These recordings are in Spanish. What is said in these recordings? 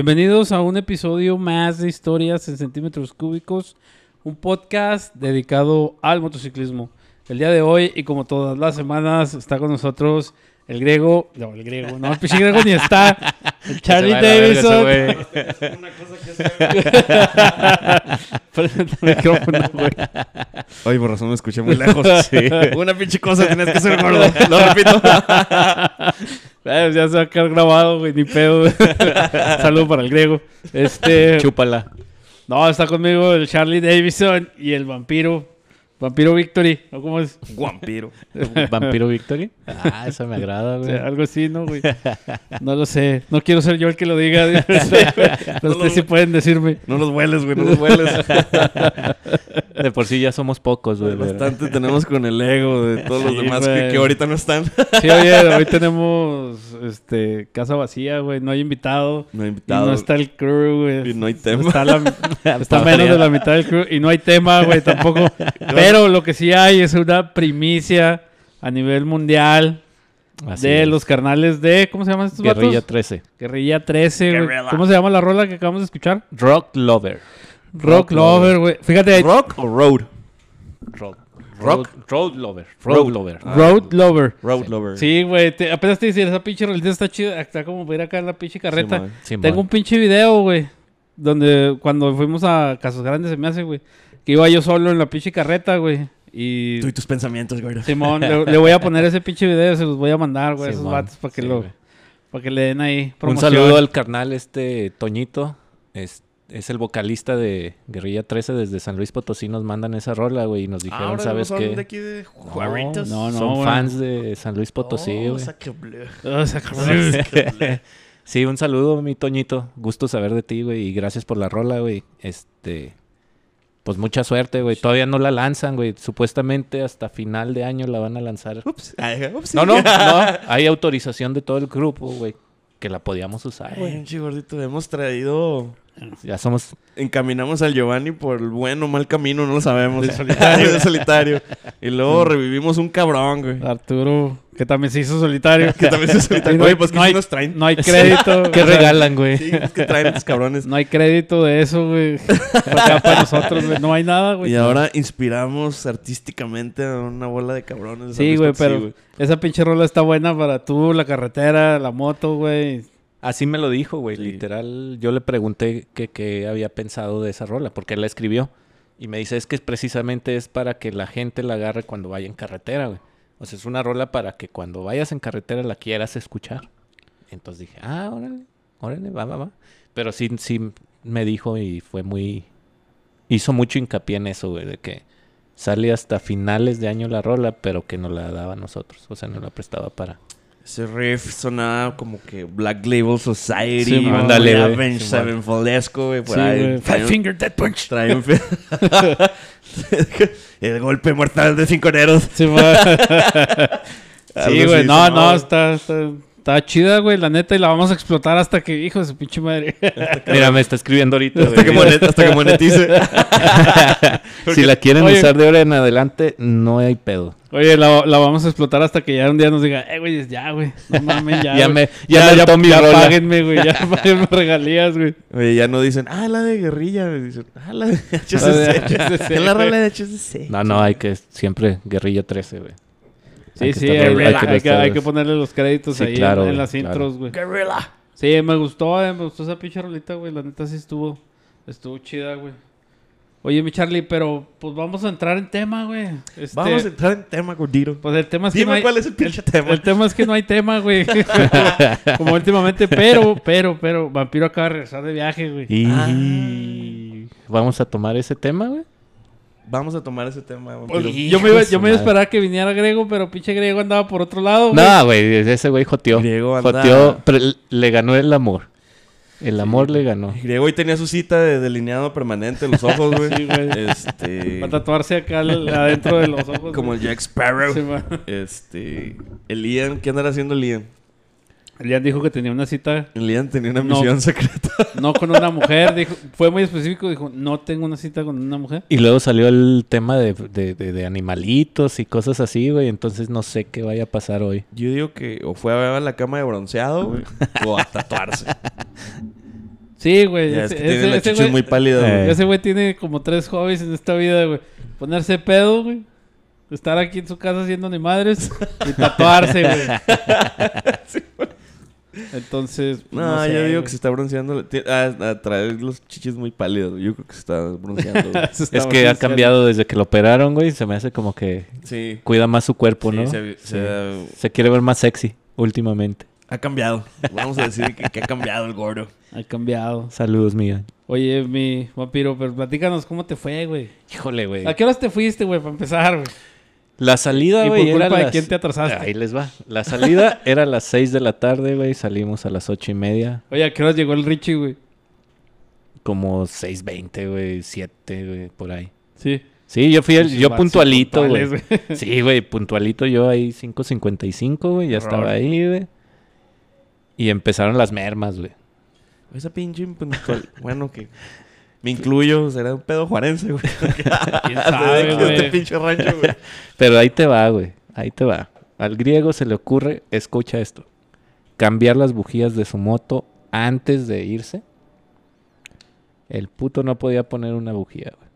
Bienvenidos a un episodio más de Historias en Centímetros Cúbicos, un podcast dedicado al motociclismo. El día de hoy, y como todas las semanas, está con nosotros el griego, no, el griego, no, el pichi griego ni está, el Charlie Davidson. Una cosa que hacer. Prende el micrófono, güey. Ay, por razón me escuché muy lejos. Una pinche cosa tenías que hacer gordo. Lo repito. Ya se va a quedar grabado, güey, ni pedo. Saludo para el griego. Este, Chúpala. no, está conmigo el Charlie Davidson y el vampiro, vampiro Victory, ¿o cómo es? Vampiro. Vampiro Victory. Ah, eso me agrada, O güey. sea, algo así, ¿no, güey? No lo sé. No quiero ser yo el que lo diga. Pero No ustedes sí pueden decirme. No los hueles, güey. No los hueles. De por sí ya somos pocos, güey. Bastante tenemos con el ego de todos los demás que ahorita no están. Sí, oye, hoy tenemos este, casa vacía, güey. No hay invitado. No he Y invitado. no está el crew, güey. Y no hay tema. Está, la- está Para menos de la mitad del crew. Y no hay tema, güey, tampoco. Pero lo que sí hay es una primicia a nivel mundial Así de es. los carnales de... ¿Cómo se llaman estos Guerrilla vatos? 13. Guerrilla 13, güey. Guerrilla. ¿Cómo se llama la rola que acabamos de escuchar? Rock Lover. Rock, Rock Lover, güey. Fíjate, ahí- ¿Rock o road? Rock. Road, Road Lover. Road, Road. Lover. Ah, Road Lover. Road Sí. lover. Sí, güey. te- Apenas te decía, esa pinche rolita está chida. Está como ver acá en la pinche carreta. Tengo un pinche video, güey. Donde cuando fuimos a Casos Grandes se me hace, güey. Que iba yo solo en la pinche carreta, güey. Y Tú y tus pensamientos, güey. Simón, le, le voy a poner ese pinche video, se los voy a mandar, güey, esos vatos para que Sí, lo, güey. para que le den ahí Un promoción. saludo al carnal este Toñito. Es, es el vocalista de Guerrilla 13 desde San Luis Potosí. Nos mandan esa rola, güey. Y nos dijeron, Ahora ¿sabes qué? de aquí de No, Juaritos. no, no. Son fans de San Luis Potosí, Oh, güey. Ah, bleu. Sí, un saludo, mi Toñito. Gusto saber de ti, güey. Y gracias por la rola, güey. Este. Pues mucha suerte, güey. Todavía no la lanzan, güey. Supuestamente hasta final de año la van a lanzar. Ups. Ay, ups. No, no, no. Hay autorización de todo el grupo, güey. Que la podíamos usar, güey. pinche gordito. Hemos traído... Ya somos. Encaminamos al Giovanni por el buen o mal camino, no lo sabemos. Del solitario. Del solitario. Y luego revivimos un cabrón, güey. Arturo, que también se hizo solitario. Que también es Y solitario. no- Oye, pues que no sí hay- nos traen. No hay crédito. ¿Qué o sea, regalan, güey? Sí, es que traen estos cabrones. No hay crédito de eso, güey. Para acá, para nosotros, güey. No hay nada, güey. Y ahora inspiramos artísticamente a una bola de cabrones. de Sí, güey, pero esa pinche rola está buena para tú, la carretera, la moto, güey. Así me lo dijo, güey. Sí. Literal, yo le pregunté qué qué había pensado de esa rola, porque él la escribió. Y me dice, es que precisamente es para que la gente la agarre cuando vaya en carretera, güey. O sea, es una rola para que cuando vayas en carretera la quieras escuchar. Entonces dije, ah, órale, órale, va, va, va. Pero sí, sí me dijo y fue muy... Hizo mucho hincapié en eso, güey, de que sale hasta finales de año la rola, pero que no la daba a nosotros. O sea, no la prestaba para... Ese riff sonaba como que Black Label Society. Sí, ándale. Avenged Sí, Sevenfoldesco, güey. Por Sí, ahí. güey. Trae Five un- Finger Dead Punch. trae un fe- El golpe mortal de cinco neros. Sí, güey. No, sonaba. no, está, está, está chida, güey, la neta. Y la vamos a explotar hasta que, hijo de su pinche madre. Mira, me está escribiendo ahorita. Hasta que, güey. monet- hasta que monetice. si la quieren Oye. usar de ahora en adelante, no hay pedo. Oye, la, la vamos a explotar hasta que ya un día nos diga, eh, güey, ya, güey. No mames, ya. Ya güey. me- ya me hartó mi ya rola". páguenme, güey. Ya páguenme regalías, güey. Oye, ya no dicen, ah, la de guerrilla. Dicen, ah, la de La de HCC. Es la rola de HCC. No, no, hay que siempre Guerrilla 13, güey. Sí, Hay que sí, estar- hay, hay que hay que, hay que ponerle los créditos Sí, ahí en- claro, en, güey, las claro. intros, güey. Guerrilla. Sí, me gustó, eh, me gustó esa pinche rolita, güey. La neta sí estuvo, estuvo chida, güey. Oye, mi Charlie, pero pues vamos a entrar en tema, güey. Este, Vamos a entrar en tema, gordito. Pues el tema es que Dime no hay... cuál es el pinche tema. El tema es que no hay tema, güey. Como últimamente, pero, pero, pero, Vampiro acaba de regresar de viaje, güey. Y Ah. vamos a tomar ese tema, güey. Vamos a tomar ese tema. Pues, vampiro. yo me iba, yo me iba a esperar que viniera Grego, pero pinche Grego andaba por otro lado, güey. No, güey, ese güey joteó. Griego anda- Joteó, pero le ganó el amor. El amor le ganó. Griego hoy tenía su cita de delineado permanente en los ojos, güey. Sí, güey. Este. Para tatuarse acá al- adentro de los ojos. Como el. Jack Sparrow. Sí. Este. El Ian, ¿qué andará haciendo el Ian? Elian dijo que tenía una cita, El Ian tenía una No. misión secreta. no con una mujer, dijo, fue muy específico, dijo, no tengo una cita con una mujer. Y luego salió el tema de, de- de- de animalitos y cosas así, güey. Entonces no sé qué vaya a pasar hoy. Yo digo que o fue a ver la cama de bronceado, güey, o a tatuarse. Sí, güey. Ya es ese- que tiene ese- las ese chichis güey- muy pálidas, Eh. güey. Ese güey tiene como tres hobbies en esta vida, güey. Ponerse pedo, güey. Estar aquí en su casa haciendo ni madres. Y tatuarse, güey. Entonces. pues, No, sé, yo digo que se está bronceando. Ah, a traer los chichis muy pálidos. güey. Yo creo que se está bronceando. güey. Se está Es que ha cambiado desde que lo operaron, güey. Se me hace como que sí. cuida más su cuerpo, Sí, ¿no? se- se- Se quiere ver más sexy últimamente. Ha cambiado. Vamos a decir que, que ha cambiado el gordo. Ha cambiado. Saludos, Miguel. Oye, mi vampiro, pero platícanos cómo te fue, güey. Híjole, güey. ¿A qué horas te fuiste, güey, para empezar, güey? La salida, ¿Y güey, por era culpa de las- quién te atrasaste? Ahí les va. La salida era a las 6 de la tarde, güey. Salimos a las ocho y media. Oye, ¿a qué horas llegó el Richie, güey? Como 6.20, güey. 7, güey, por ahí. Sí. Sí, yo fui el, yo puntualito, güey. Sí, güey, puntualito yo ahí 5.55, güey. Ya estaba ahí, güey. Y empezaron las mermas, güey. Esa pinche impuntual. bueno, que me incluyo. Será un pedo juarense, güey. ¿Quién sabe, Este güey? pinche rancho, güey. Pero ahí te va, güey. Ahí te va. Al griego se le ocurre, escucha esto. Cambiar las bujías de su moto antes de irse. El puto no podía poner una bujía, güey.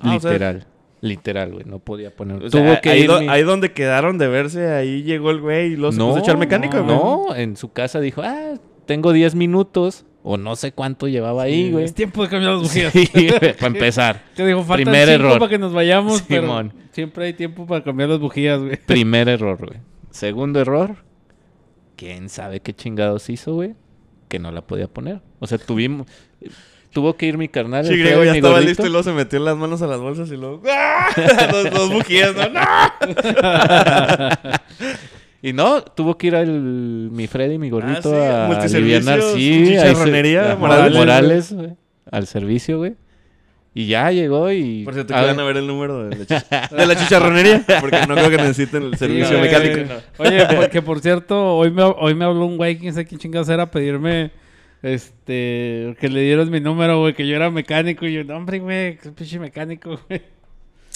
Ah, o sea- Literal. Literal, güey. No podía poner. O sea, Tuvo que ahí, ir. do- mi- ahí donde quedaron de verse, ahí llegó el güey y los puso a echar mecánico, güey. No, en su casa dijo, ah, tengo 10 minutos. O no sé cuánto llevaba ahí, güey. Es tiempo de cambiar las bujías. Sí, güey, para empezar. Te digo, faltan Primer cinco error. para que nos vayamos, Simón. pero siempre hay tiempo para cambiar las bujías, güey. Primer error, güey. Segundo error. ¿Quién sabe qué chingados hizo, güey? Que no la podía poner. O sea, tuvimos... Tuvo que ir mi carnal. Sí, Freddy, ya estaba gordito. listo y luego se metió las manos a las bolsas y luego. ¡ah! dos, dos bujías, ¿no? ¡No! Y no, tuvo que ir al mi Freddy, mi gordito, Ah, sí, a alivianar. Sí, ahí se- chicharronería, Ajá, Morales, Morales, güey, al servicio, güey. Y ya llegó y... Por cierto, que van a ver el número de la, chicha- de la chicharronería. Porque no creo que necesiten el servicio Sí, mecánico. Oye, porque por cierto, hoy me, hoy me habló un güey, quién sabe quién chingados era, a pedirme este, que le dieras mi número, güey, que yo era mecánico. Y yo, no, hombre, güey, que pinche mecánico, güey.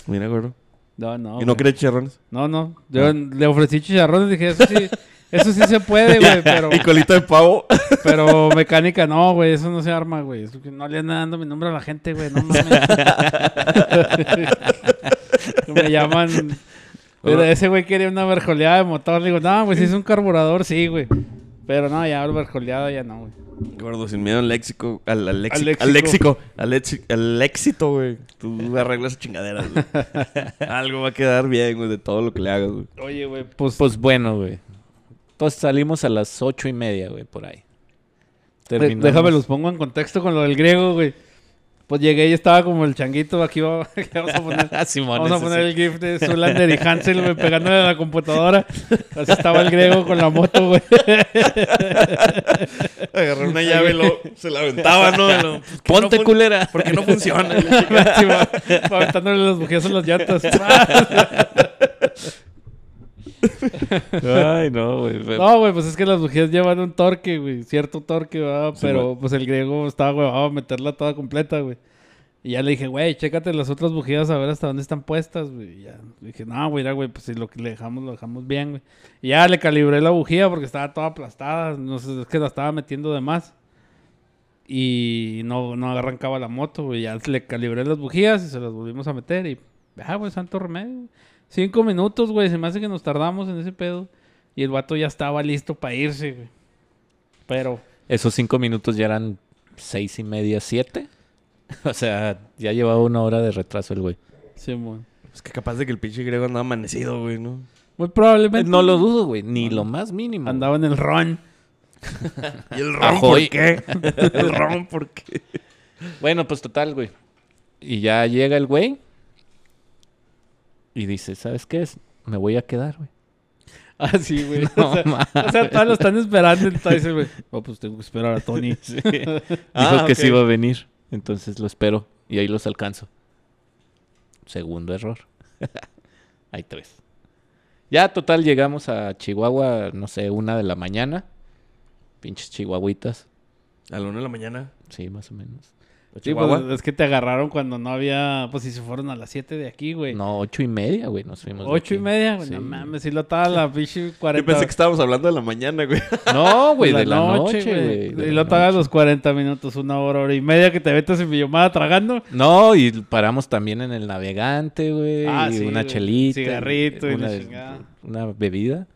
Mira, gordo. No, no. ¿Y no quería chicharrones? No, no. Yo le ofrecí chicharrones y dije, eso sí, eso sí se puede, güey, pero, Y colita de pavo. pero mecánica no, güey, eso no se arma, güey. No le anda dando mi nombre a la gente, güey, no mames. Me llaman. Pero ese güey quería una verjoleada de motor. Le digo, no, güey, si es un carburador, sí, güey. Pero no, ya verjoleada ya no, güey. Gordo, sin miedo al léxico. Al, al léxico. Al léxico. Al, éxi- al éxito, güey. Tú arreglas chingaderas, güey. Algo va a quedar bien, güey, de todo lo que le hagas, güey. Oye, güey, pues, Pues bueno, güey. Entonces salimos a las ocho y media, güey, por ahí. Terminamos- déjame los pongo en contexto con lo del griego, güey. Pues llegué y estaba como el changuito. Aquí va- aquí vamos a poner. Simón, Vamos a poner sí. el GIF de Zulander y Hansel, güey, pegándole a la computadora. Así estaba el griego con la moto, güey. Agarré una llave y luego se la aventaba, ¿no? Pues, ¿qué Ponte no culera. Porque no funciona. Aventándole las bujías a las llantas. Ay, no, güey. No, güey, pues es que las bujías llevan un torque, güey. Cierto torque, ¿verdad? Sí, Pero pues el griego estaba, güey, a meterla toda completa, güey. Y ya le dije, güey, chécate las otras bujías a ver hasta dónde están puestas, güey. Y ya le dije, no, güey, güey, pues si lo que le dejamos, lo dejamos bien, güey. Y ya le calibré la bujía porque estaba toda aplastada. No sé, es que la estaba metiendo de más. Y no, no arrancaba la moto, güey. Ya le calibré las bujías y se las volvimos a meter. Y, ah, güey, santo remedio. güey. Cinco minutos, güey. Se me hace que nos tardamos en ese pedo. Y el vato ya estaba listo para irse, güey. Pero, Esos cinco minutos ya eran seis y media, siete. O sea, ya llevaba una hora de retraso el güey. sí, muy, Es que capaz de que el pinche griego andaba amanecido, güey, ¿no? muy probablemente. No lo dudo, güey. Ni lo más mínimo. Andaba en el ron. ¿Y el ron por qué? el ron, ¿por qué? Bueno, pues total, güey. Y ya llega el güey. Y dice, ¿sabes qué es? Me voy a quedar, güey. Ah, sí, güey. No, o, sea, o sea, todos lo están esperando. Dice, güey, oh, pues tengo que esperar a Tony. Sí. Dijo Ah, que sí iba a venir. Entonces lo espero. Y ahí los alcanzo. Segundo error. Hay tres. Ya, total, llegamos a Chihuahua, no sé, una de la mañana. Pinches chihuahuitas. A la una de la mañana. Sí, más o menos. Sí, pues, es que te agarraron cuando no había. Pues si se fueron a las 7 de aquí, güey. No, ocho y media, güey, nos fuimos. de ¿Ocho y aquí. media? Güey, Sí. No mames, si lo estaba la pinche 40. Yo pensé que estábamos hablando de la mañana, güey. No, güey, de la noche, güey. güey. de Y lo noche. los 40 minutos, una hora, hora y media que te metes en videollamada tragando. No, y paramos también en el navegante, güey. Ah, y sí, una güey. chelita. Cigarrito y la una, chingada. una bebida.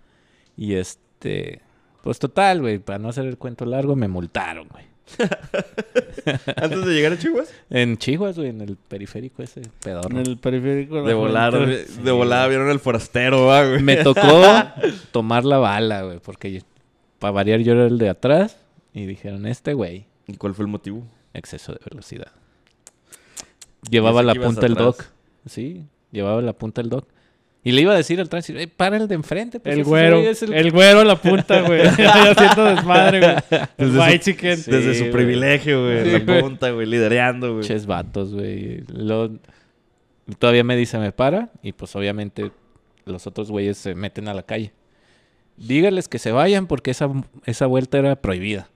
Y este. Pues total, güey, para no hacer el cuento largo, me multaron, güey. Antes de llegar a Chihuahua. En Chihuahua, güey, en el periférico ese pedorro. En el periférico. De volar, volada. de, de volada vieron el forastero, güey. Me tocó tomar la bala, güey, porque para variar yo era el de atrás y dijeron, este güey, ¿Y cuál fue el motivo? exceso de velocidad. Llevaba la punta el doc. Sí, llevaba la punta el doc. Y le iba a decir al tránsito, "Eh, para el de enfrente. pues El güero. es el- El güero a la punta, güey. Haciendo desmadre, güey. Desde su- chicken. Sí, Desde su güey. privilegio, güey. Sí, la güey. punta, güey. Lidereando, güey. Ches vatos, güey. Todavía me dice, me para. Y pues obviamente los otros güeyes se meten a la calle. Dígales que se vayan porque esa, esa vuelta era prohibida.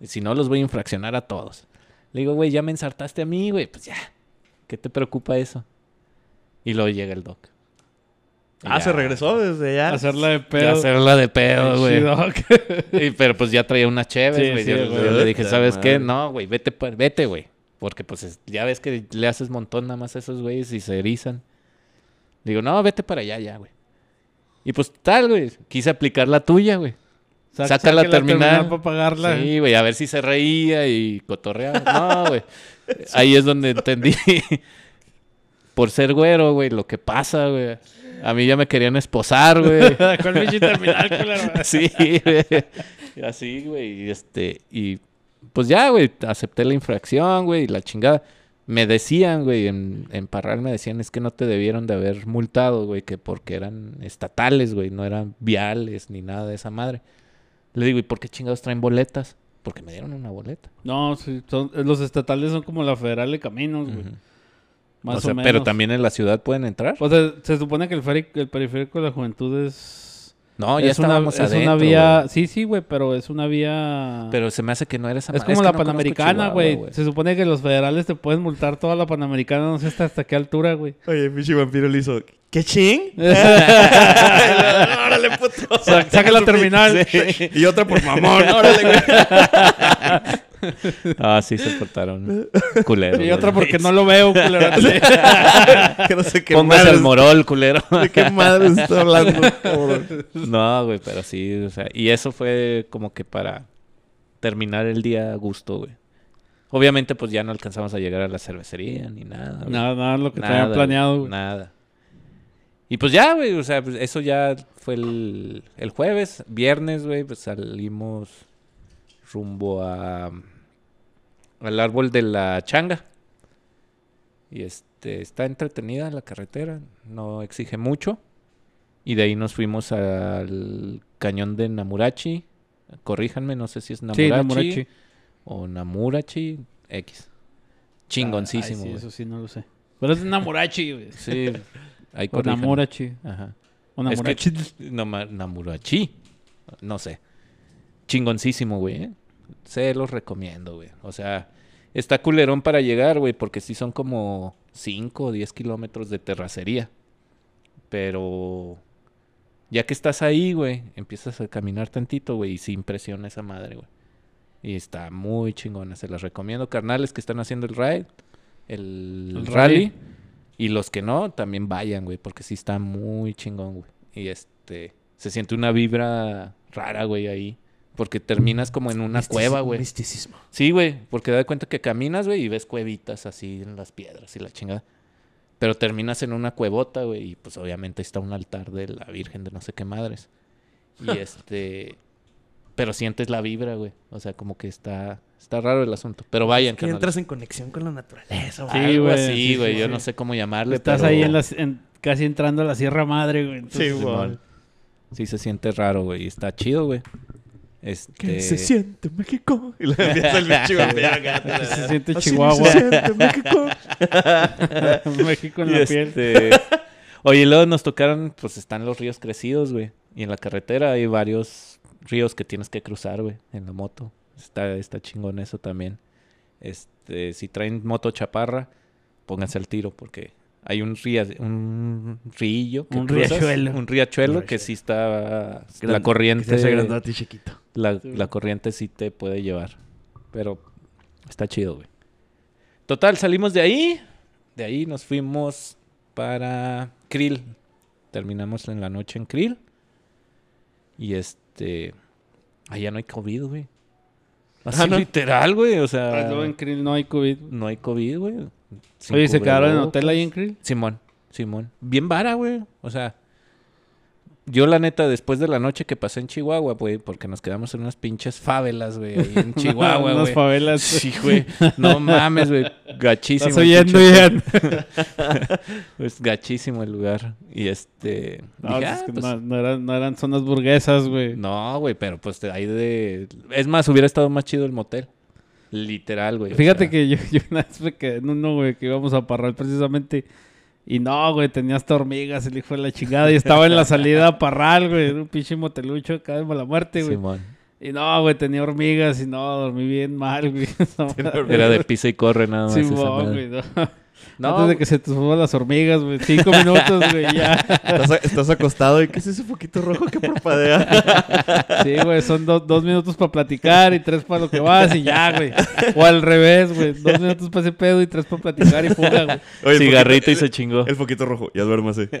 Y si no, los voy a infraccionar a todos. Le digo, güey, ya me ensartaste a mí, güey. Pues ya. ¿Qué te preocupa eso? Y luego llega el doc. Ah, ya- se regresó desde allá. Hacerla de Ya pedo. hacerla de pedo, güey. Y- Pero pues ya traía unas chéves, Sí, güey. sí, yo, le dije, ¿sabes qué? No, güey, vete, vete, güey. Porque pues es- ya ves que le haces montón nada más a esos güeyes y se erizan. Digo, no, vete para allá ya, güey. Y pues tal, güey. Quise aplicar la tuya, güey. Sa- Saca la terminal. para pagarla. Sí, güey, a ver si se reía y cotorreaba. No, güey. Ahí es donde entendí. Por ser güero, güey, lo que pasa, güey. A mí ya me querían esposar, güey. Con pinche terminal, culero. Sí, güey. Y Así, güey. Y este, y pues ya, güey, acepté la infracción, güey, y la chingada. Me decían, güey, en, en Parral me decían, es que no te debieron de haber multado, güey, que porque eran estatales, güey, no eran viales ni nada de esa madre. Le digo, ¿y por qué chingados traen boletas? Porque me dieron una boleta. No, sí, son- los estatales son como la federal de caminos, güey. Más o o, sea, menos. pero también en la ciudad pueden entrar. O sea, se supone que el, feri- el periférico de la juventud es... No, ya es una, estábamos es adentro. una vía... Sí, sí, güey, pero es una vía... Pero se me hace que no era esa es como la no Panamericana, güey. Se supone que los federales te pueden multar toda la Panamericana, no sé hasta, hasta qué altura, güey. Oye, pinche vampiro le hizo. ¿Qué ching? órale, puto. Sa- saca la terminal. Y otra por mamón. Órale, güey. Ah, sí se portaron culeros. Y otra porque no lo veo, culero. que no sé qué Póngase el morol, culero. ¿De qué madre está hablando, cabrón? no, güey, pero sí, o sea, y eso fue como que para terminar el día a gusto, güey. Obviamente, pues ya no alcanzamos a llegar a la cervecería ni nada. güey. Nada, nada, lo que Nada, tenían güey, planeado, güey. Nada. Y pues ya, güey, o sea, pues eso ya fue el, el jueves. Viernes, güey, pues salimos rumbo a al árbol de la changa. Y este, está entretenida la carretera, no exige mucho. Y de ahí nos fuimos al cañón de Namurachi. Corríjanme, no sé si es Namurachi, Sí, Namurachi. o Namurachi X. Chingoncísimo, Ay, sí, eso sí, no lo sé. Pero es Namurachi, güey. Sí, ahí O. Namurachi. Ajá. O Es que- Namurachi. Nama- Namurachi. No sé. Chingoncísimo, güey. ¿eh? Se los recomiendo, güey. O sea, está culerón para llegar, güey, porque sí son como 5 o 10 kilómetros de terracería. Pero ya que estás ahí, güey, empiezas a caminar tantito, güey, y sí impresiona esa madre, güey. Y está muy chingona. Se las recomiendo, carnales que están haciendo el ride, el, El rally. rally. Y los que no, también vayan, güey, porque sí está muy chingón, güey. Y este, se siente una vibra rara, güey, ahí. Porque terminas como en una cueva, güey. Misticismo. Sí, güey, porque da cuenta que caminas, güey, y ves cuevitas así en las piedras y la chingada. Pero terminas en una cuevota, güey, y pues obviamente está un altar de la Virgen de no sé qué madres. Y este, pero sientes la vibra, güey. O sea, como que está, está raro el asunto. Pero vayan, Que carnal. entras en conexión con la naturaleza, Sí, güey. Algo güey, sí, güey. sí, Yo sí. no sé cómo llamarle. Estás pero ahí en las, en- casi entrando a la Sierra Madre, güey. Sí, güey. Sí se siente raro, güey. y Está chido, güey. Este... ¿Qué se siente México? Y le empieza el vampiro acá. ¿Qué se siente Chihuahua? se siente México. México en Y la piel. este, Oye, y luego nos tocaron, pues están los ríos crecidos, güey. Y en la carretera hay varios ríos que tienes que cruzar, güey, en la moto. Está, está chingón eso también. Este, este, si traen moto chaparra, pónganse al tiro porque hay un ría, un río, que Un cruzas, riachuelo. un riachuelo Un que sí está Gran- la corriente, Que se hace grandote y chiquito. la, Sí. la corriente sí te puede llevar, pero está chido, güey. Total, salimos de ahí, de ahí nos fuimos para Krill, terminamos en la noche en Krill y este, allá no hay COVID, güey. Así Ah, ¿no? literal, güey, o sea, Pues, luego en Krill no hay COVID. no hay COVID, güey. Oye, ¿se quedaron en hotel ahí en Krill? Simón, Simón. Bien vara, güey. O sea, yo la neta, después de la noche que pasé en Chihuahua, güey, porque nos quedamos en unas pinches favelas, güey, ahí en Chihuahua, Unas güey. favelas. Sí, güey. No mames, güey. Gachísimo. Estás oyendo, pinche- Ian. Es gachísimo el lugar. Y este... No, dije, es "Ah, que pues, no, no eran, no eran zonas burguesas, güey. No, güey, pero pues ahí de... Es más, hubiera estado más chido el motel. Literal, güey. o Fíjate sea, que yo, yo una vez me quedé en uno, güey, que íbamos a Parral precisamente. Y no, güey, tenía hasta hormigas, el hijo de la chingada. Y estaba en la salida a Parral, güey. Era un pinche motelucho acá de mala muerte, güey. Simón. Y no, güey, tenía hormigas y no, dormí bien mal, güey. Era de pisa y corre nada más. Madre. güey, no. No, Antes de que se te suban las hormigas, güey. Cinco minutos, güey, ya. Estás, acostado y ¿qué es ese poquito rojo que parpadea? Sí, güey, son do- dos minutos para platicar y tres para lo que vas y ya, güey. O al revés, güey. Dos minutos para ese pedo y tres para platicar y fuga, güey. Oye, cigarrito y se chingó. El poquito rojo, ya duérmase.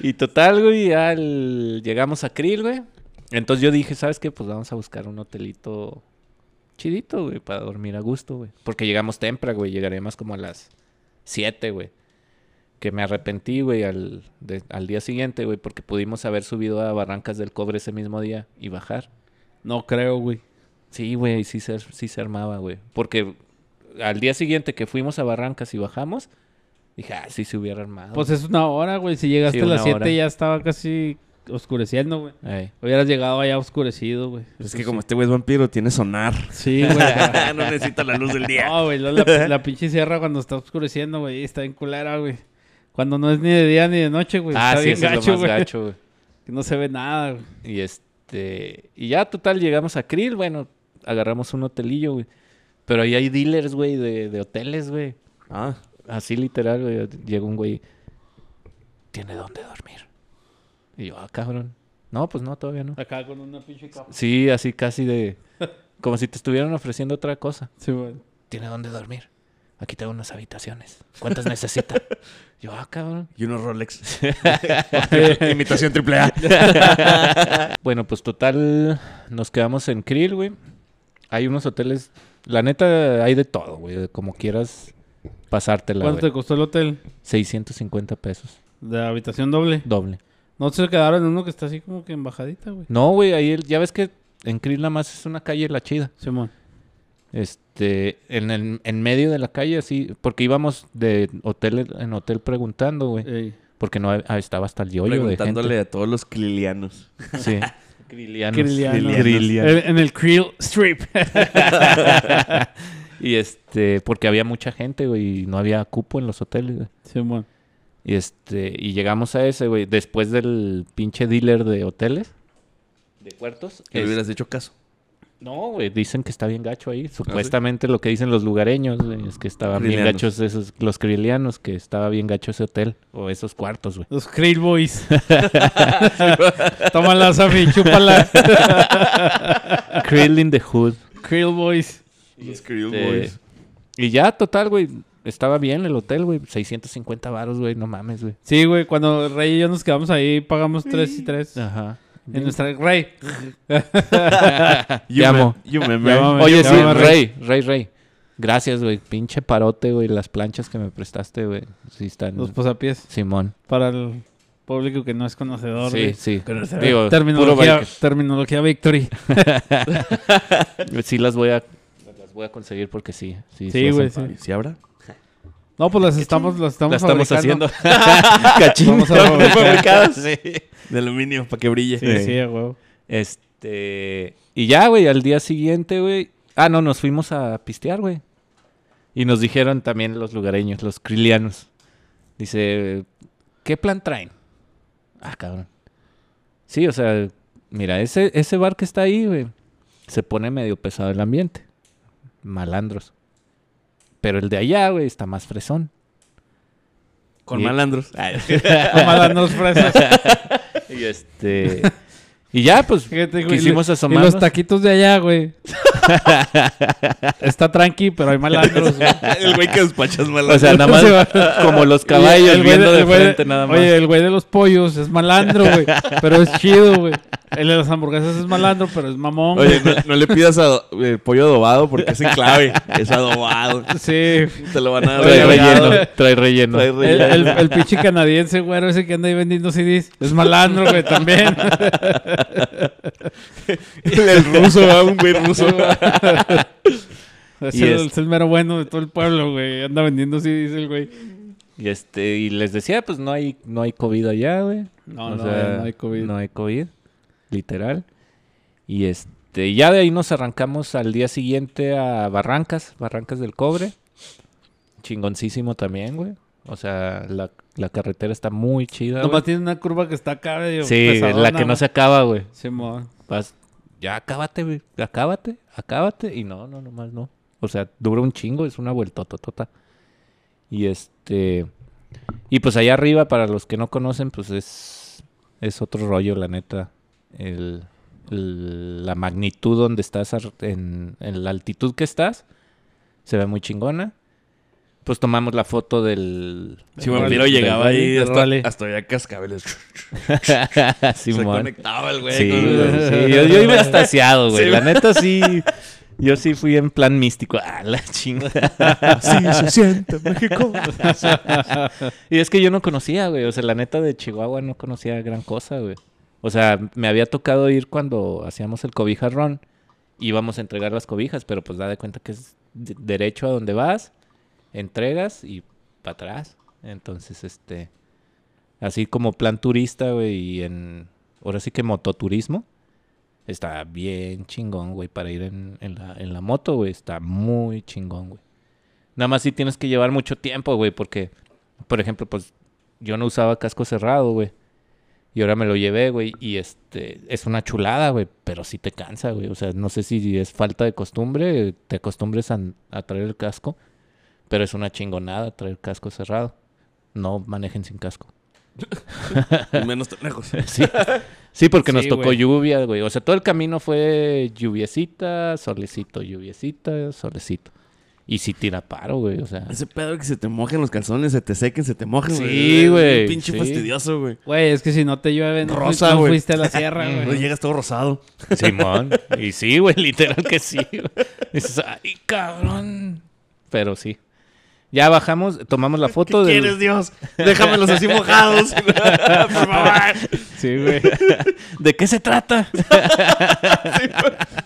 Y total, güey, ya el- llegamos a Krill, güey. Entonces yo dije, ¿sabes qué? Pues vamos a buscar un hotelito chidito, güey, para dormir a gusto, güey. Porque llegamos temprano, güey. Llegaremos como a las 7, güey. Que me arrepentí, güey, al, de- al día siguiente, güey, porque pudimos haber subido a Barrancas del Cobre ese mismo día y bajar. No creo, güey. Sí, güey, sí se, sí se armaba, güey. Porque al día siguiente que fuimos a Barrancas y bajamos, dije, ah, sí se hubiera armado. Pues es una hora, güey. Si llegaste Sí, a las una hora. 7 ya estaba casi oscureciendo, güey. Ey. Hubieras llegado allá oscurecido, güey. Es Eso que sí. como este güey es vampiro, tiene sonar. Sí, güey. no necesita la luz del día. No, güey. La, la pinche sierra cuando está oscureciendo, güey. Está en culera, güey. Cuando no es ni de día ni de noche, güey. Ah, está sí, bien eso es gacho, lo más güey. gacho, güey. Que no se ve nada, güey. Y este. Y ya, total, llegamos a Krill, bueno, agarramos un hotelillo, güey. Pero ahí hay dealers, güey, de, de hoteles, güey. Ah, Así literal, güey. Llega un güey. ¿Tiene dónde dormir? Y yo, ah, cabrón. No, pues no, todavía no. Acá con una pinche capa. Sí, así casi de. Como si te estuvieran ofreciendo otra cosa. Sí, güey. ¿Tiene dónde dormir? Aquí tengo unas habitaciones. ¿Cuántas necesita? Yo, ah, cabrón. y unos Rolex. Imitación triple A. Bueno, pues total, nos quedamos en Krill, güey. Hay unos hoteles, la neta, hay de todo, güey, como quieras pasártela, ¿Cuánto te costó el hotel? 650 pesos, De habitación doble. doble. No se quedaron en uno que está así como que en bajadita, güey. No, güey, ahí el- ya ves que en Krill nada más es una calle la chida. Simón. Este, en, el- en medio de la calle, así, porque íbamos de hotel en hotel preguntando, güey. Ey. Porque no ah, estaba hasta el yoyo de Preguntándole gente. a todos los clilianos. Sí. En, en el Krill Strip. Y este, porque había mucha gente, güey, y no había cupo en los hoteles, güey. Simón. Y este, y llegamos a ese, güey, después del pinche dealer de hoteles. De puertos. Que le hubieras hecho caso. No, güey, dicen que está bien gacho ahí. Supuestamente lo que dicen los lugareños, güey, es que estaban bien gachos esos, los krilianos, que estaba bien gacho ese hotel, o esos cuartos, güey. Los Krill Boys. Tómala, Safi, chúpala. Krill in the Hood. Krill Boys. Los Krill Este, Boys. Y ya, total, güey, estaba bien el hotel, güey. 650 varos, güey, no mames, güey. Sí, güey, cuando Rey y yo nos quedamos ahí, pagamos tres y tres. Ajá. En nuestra... Rey. Te amo. You me, Llámame. Oye, sí, Rey, Rey, Rey. Gracias, güey. Pinche parote, güey. Las planchas que me prestaste, güey. Sí están... Los posapiés. Simón. Para el público que no es conocedor. Sí, de- sí. Conocer- Digo, puro terminología, terminología Victory. Sí las voy a... Las voy a conseguir porque sí. Sí, Sí, güey, sí. falta. ¿Sí habrá? No, pues las estamos, las estamos, Las estamos haciendo. Cachín. Vamos a fabricar. Fabricadas, sí. De aluminio, para que brille. Sí, sí. Este. Y ya, güey, al día siguiente, güey. Ah, no, nos fuimos a pistear, güey. Y nos dijeron también los lugareños, los krilianos. Dice, ¿qué plan traen? Ah, cabrón. Sí, o sea, mira, ese, ese bar que está ahí, güey. se pone medio pesado el ambiente. Malandros. Pero el de allá, güey, está más fresón. Con Y- malandros. Con malandros fresas. Y este. y ya, pues, Fíjate, güey, quisimos y asomarnos. los taquitos de allá, güey. Está tranqui, pero hay malandros, güey. el güey que despachas O malandros. sea, nada más como los caballos el güey viendo de, el güey frente, nada más. Oye, el güey de los pollos es malandro, güey. Pero es chido, güey. El de las hamburguesas es malandro, pero es mamón. Oye, no, no le pidas a, eh, pollo adobado porque es en clave. Es adobado. Sí. Te lo van a dar trae relleno, trae relleno. Trae El, relleno. el, el pinche canadiense, güero, ese que anda ahí vendiendo CDs. Es malandro, güey, también. El ruso, ¿verdad? un güey ruso. Es Y el, es- es el mero bueno de todo el pueblo, güey. Anda vendiendo CDs el güey. Y este, y les decía, pues no hay, no hay COVID allá, güey. No, O no, sea, no hay COVID. No hay COVID, literal. Y este, ya de ahí nos arrancamos al día siguiente a Barrancas, Barrancas del Cobre. Chingoncísimo también, güey. O sea, la, la carretera está muy chida. Nomás güey. tiene una curva que está acá, medio Sí, pesadona, la que no se acaba, güey. Simón. Vas, ya acábate. Acábate, acábate. Y no, no, nomás no. O sea, dura un chingo, es una vueltototota. Y este. Y pues allá arriba, para los que no conocen, pues es. Es otro rollo, la neta. La magnitud donde estás, en la altitud que estás, se ve muy chingona. Pues tomamos la foto del. Si vampiro del llegaba ahí hasta, hasta había cascabeles. Se Simón. conectaba el güey. Sí, con- güey, sí, Yo, yo iba extasiado, güey. Sí, la neta sí. Yo sí fui en plan místico. Ah, la chingada. Así se siente México. Y es que yo no conocía, güey. O sea, la neta de Chihuahua no conocía gran cosa, güey. O sea, me había tocado ir cuando hacíamos el cobijarrón. Íbamos a entregar las cobijas, pero pues da de cuenta que es de- derecho a donde vas, entregas y para atrás. Entonces, este. Así como plan turista, güey, y en. Ahora sí que mototurismo. Está bien chingón, güey, para ir en, la, en la moto, güey. Está muy chingón, güey. Nada más sí tienes que llevar mucho tiempo, güey, porque, por ejemplo, pues yo no usaba casco cerrado, güey. Y ahora me lo llevé, güey, y este, es una chulada, güey, pero sí te cansa, güey. O sea, no sé si es falta de costumbre, te acostumbres a, a traer el casco, pero es una chingonada traer casco cerrado. No manejen sin casco. Menos tan lejos. Sí, sí porque nos tocó lluvia, güey. O sea, todo el camino fue lluviecita, solecito, lluviecita, solecito. Y sí tira paro, güey, o sea. Ese pedo que se te mojen los calzones, se te sequen, se te mojen, güey. Sí, Es güey, un Pinche sí. fastidioso, güey. Güey, es que si no te llueve, no, Rosa, fuiste, no a la sierra, No güey. llegas todo rosado. Simón. y sí, güey, literal que sí. Dices, ay, cabrón. Pero sí. Ya bajamos, tomamos la ¿Qué foto del... quieres, Dios? Déjamelos así mojados. Por favor. Sí, güey. ¿De qué se trata?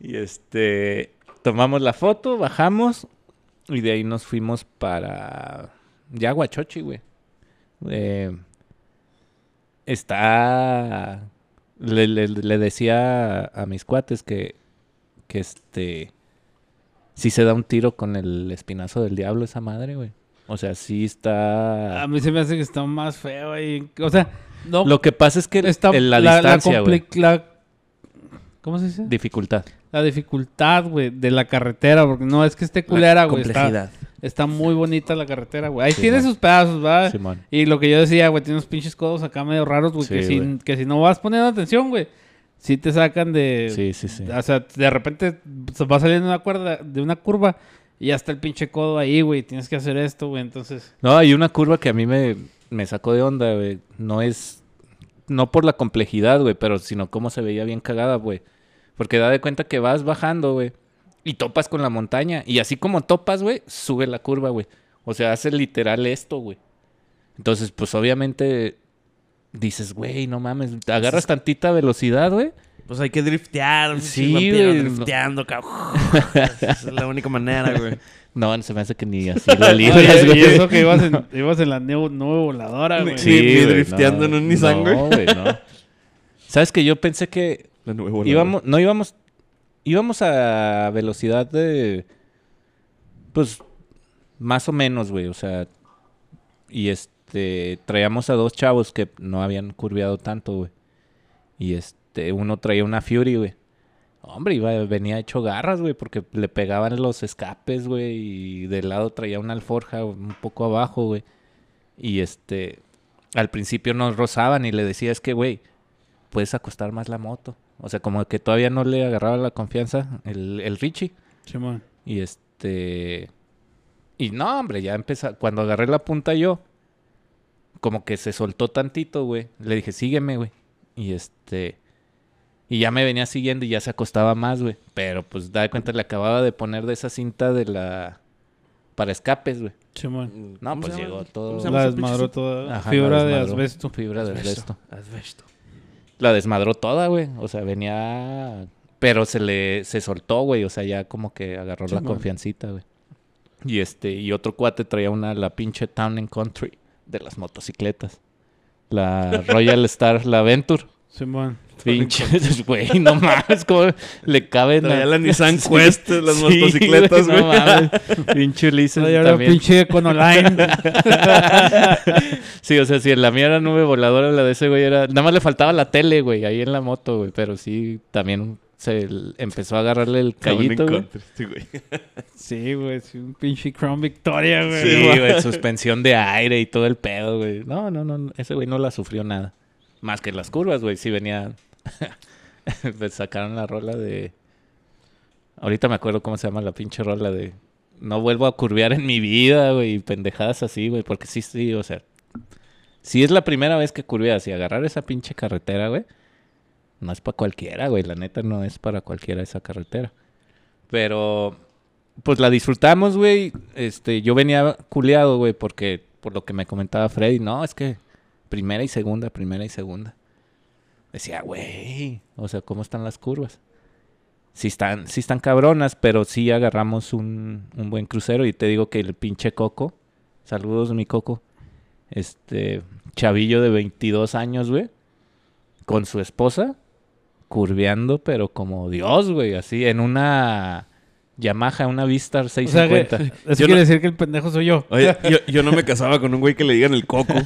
y este, tomamos la foto, bajamos y de ahí nos fuimos para ya Huachochi, güey. Eh, está, le, le- le decía a mis cuates que, que este, sí se da un tiro con el espinazo del diablo esa madre, güey. O sea, sí está... A mí se me hace que está más feo ahí. O sea, no. Lo que pasa es que está en la, distancia, güey. la- ¿Cómo se dice? Dificultad. la dificultad, güey, de la carretera. Porque no es que esté culera, güey. Está, Complejidad. está muy bonita la carretera, güey. Ahí Sí, tiene man. sus pedazos, ¿verdad? Simón. Y lo que yo decía, güey, tiene unos pinches codos acá medio raros, güey. que, Sí, si, güey. que si no vas poniendo atención, güey, sí te sacan de. Sí, sí, sí. O sea, de repente va saliendo una cuerda de una curva y ya está el pinche codo ahí, güey. Tienes que hacer esto, güey. Entonces. No, hay una curva que a mí me, me sacó de onda, güey. No es... No por la complejidad, güey, pero sino cómo se veía bien cagada, güey. Porque da de cuenta que vas bajando, güey. Y topas con la montaña. Y así como topas, güey, sube la curva, güey. O sea, hace literal esto, güey. Entonces, pues obviamente dices, güey, no mames. Te agarras tantita velocidad, güey. Pues hay que driftear. Sí, vampiro, güey. Drifteando, cabrón. Esa es la única manera, güey. No, se me hace que ni así la libras, y güey. eso que ibas en, ibas en la nube voladora, güey. Sí, ni güey, drifteando en un Nissan, güey. No, güey, no. ¿Sabes que yo pensé que La íbamos, no íbamos, íbamos a velocidad de, pues, más o menos, güey, o sea, y este, traíamos a dos chavos que no habían curveado tanto, güey, y este, uno traía una Fury, güey, Hombre, iba, venía hecho garras, güey, porque le pegaban los escapes, güey, y del lado traía una alforja un poco abajo, güey. Y este, al principio nos rozaban y le decía, es que, güey, puedes acostar más la moto. O sea, como que todavía no le agarraba la confianza el, el Richie. Simón. Y este. Y no, hombre, ya empezó. Cuando agarré la punta yo, como que se soltó tantito, güey. Le dije, sígueme, güey. Y este. Y ya me venía siguiendo y ya se acostaba más, güey. Pero pues da de cuenta, le acababa de poner de esa cinta de la. Para escapes, güey. Simón. No, ¿Cómo pues llegó todo. ¿Cómo se llama La desmadró toda. Ajá, fibra la de asbesto. Fibra de asbesto. Asbesto. La desmadró toda, güey. O sea, venía. Pero se le. Se soltó, güey. O sea, ya como que agarró la confiancita, güey. Y este. Y otro cuate traía una. La pinche Town and Country. De las motocicletas. La Royal Star, la Venture. Simón. Pinche, güey, no mames, como le caben a- la Nissan Sí. Quest, las Sí, motocicletas, güey. No mames, pinche Ulises la también. pinche Econoline. Sí, o sea, si en la mía era nube voladora, la de ese güey era... Nada más le faltaba la tele, güey, ahí en la moto, güey. Pero sí, también se empezó a agarrarle el callito, güey. Sí, güey. sí, güey. Sí, un pinche Crown Victoria, güey. Sí, güey, suspensión de aire y todo el pedo, güey. No, no, no, ese güey no la sufrió nada. Más que las curvas, güey, sí venía... sacaron la rola de... Ahorita me acuerdo cómo se llama la pinche rola de... No vuelvo a curvear en mi vida, güey, pendejadas así, güey, porque sí, sí, o sea... Si es la primera vez que curveas y agarrar esa pinche carretera, güey, no es para cualquiera, güey, la neta no es para cualquiera esa carretera. Pero pues la disfrutamos, güey. Este, yo venía culeado, güey, porque por lo que me comentaba Freddy, no, es que primera y segunda, primera y segunda. Decía, güey, o sea, ¿cómo están las curvas? Sí están, sí están cabronas, pero sí agarramos un, un buen crucero y te digo que el pinche Coco, saludos mi Coco, este, chavillo de 22 años, güey, con su esposa, curveando, pero como Dios, güey, así, en una Yamaha, una Vistar O sea, que, 650. eso Yo quiere no- decir que el pendejo soy yo. Oye, yo, yo no me casaba con un güey que le digan el coco.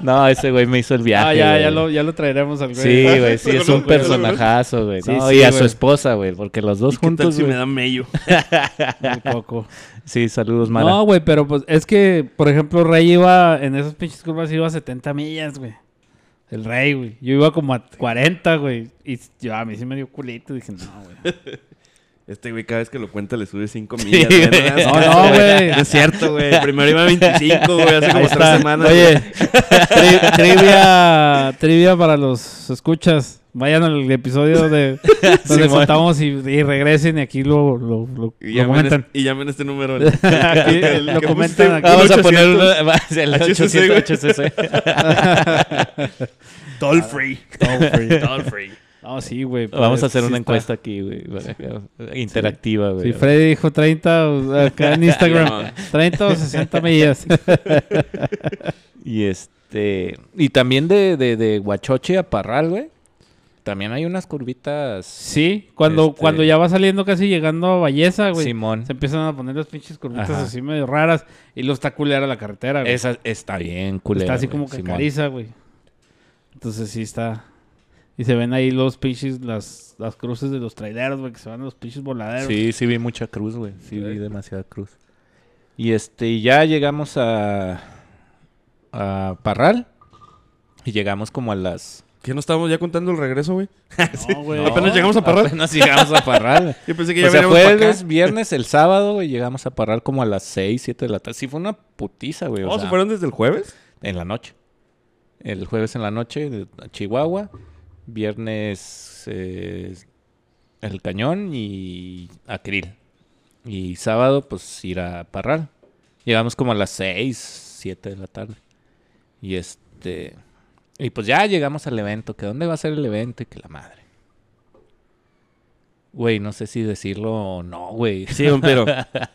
no, ese güey me hizo el viaje. ah, ya, ya lo, ya lo traeremos al güey. Sí, güey, sí, es un personajazo, güey. Sí, ¿no? sí, y a güey. su esposa, güey, porque los dos ¿Y qué tal juntos, si me da mello? Un poco. Sí, saludos, Mara. No, güey, pero pues es que, por ejemplo, Rey iba en esas pinches curvas iba a 70 millas, güey. El Rey, güey. Yo iba como a 40, güey. Y yo, a mí sí me dio culito. Dije, no, güey. Este güey cada vez que lo cuenta le sube 5 Sí, millas. güey. No, no, güey. No es cierto, güey. Primero iba a 25, güey, hace como Ahí tres está. semanas. Oye, tri- trivia, trivia para los escuchas. Vayan al episodio de donde contamos y, y regresen y aquí lo, lo, lo, Y lo comentan. este, y llamen este número. Aquí El lo comentan aquí. Vamos a 800. poner una, el HCC, 800 güey. HCC. Toll free. Free. Toll free. No, sí, güey. Vamos pues, a hacer sí una está. encuesta aquí, güey. que- Interactiva, güey. Si Freddy dijo 30 o- acá en Instagram, 30 o 60 millas. Y este. Y también de, de, de Huachoche a Parral, güey. También hay unas curvitas. Sí, cuando, Este- cuando ya va saliendo casi llegando a Valleza, güey. Simón. Se empiezan a poner las pinches curvitas Ajá. así medio raras y lo está culera la carretera, güey. Esa está bien culera. está así güey, como que Simón. cariza, güey. Entonces sí está. Y se ven ahí los pinches, las, las cruces de los traileros, güey, que se van a los pinches voladeros. Sí, sí vi mucha cruz, güey. Sí vi demasiada cruz. Y este, y ya llegamos a, a Parral. Y llegamos como a las... ¿Qué no estábamos ya contando el regreso, güey? No, güey. Apenas llegamos a Parral. Apenas llegamos a Parral. Yo pensé que ya o sea, jueves, viernes, el sábado, güey, llegamos a Parral como a las 6, 7 de la tarde. Sí, fue una putiza, güey. o ¿Oh, se fueron desde el jueves? En la noche. El jueves en la noche, a Chihuahua. Viernes, eh, el Cañón y Acril. Y sábado, pues ir a Parral. Llegamos como a las 6, 7 de la tarde. Y este. Y pues ya llegamos al evento. Que dónde va a ser el evento y que la madre. Güey, no sé si decirlo o no, güey. Sí, pero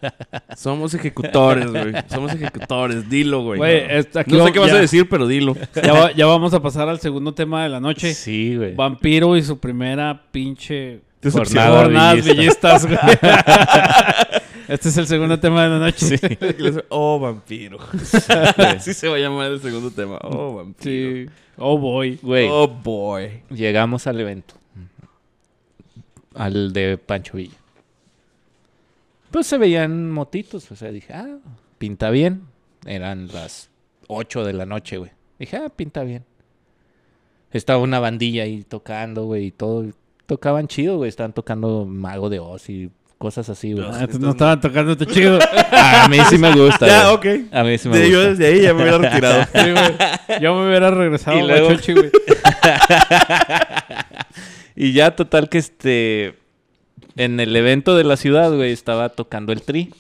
somos ejecutores, güey. Somos ejecutores. Dilo, güey. Güey, no es- aquí no sé qué vas ya- a decir, pero dilo. Ya, va- ya vamos a pasar al segundo tema de la noche. Sí, güey. Vampiro y su primera pinche Tu Jornada. Jornadas villista. villistas, güey. este es el segundo tema de la noche. Oh, vampiro. Así se va a llamar el segundo tema. Oh, vampiro. Sí. Oh, boy. Güey, Oh, boy. llegamos al evento. Al de Pancho Villa. Pues se veían motitos. O sea, dije, ah, pinta bien. Eran las 8 de la noche, güey. Dije, ah, pinta bien. Estaba una bandilla ahí tocando, güey, y todo. Tocaban chido, güey. Estaban tocando Mago de Oz y cosas así, güey. Ah, no estaban tocando tu chido. A mí sí me gusta. Ya, ok. A mí sí me De- yo gusta. desde ahí ya me hubiera retirado. Sí, güey. Yo me hubiera regresado Y luego- güey. Y ya total que este en el evento de la ciudad, güey, estaba tocando el tri.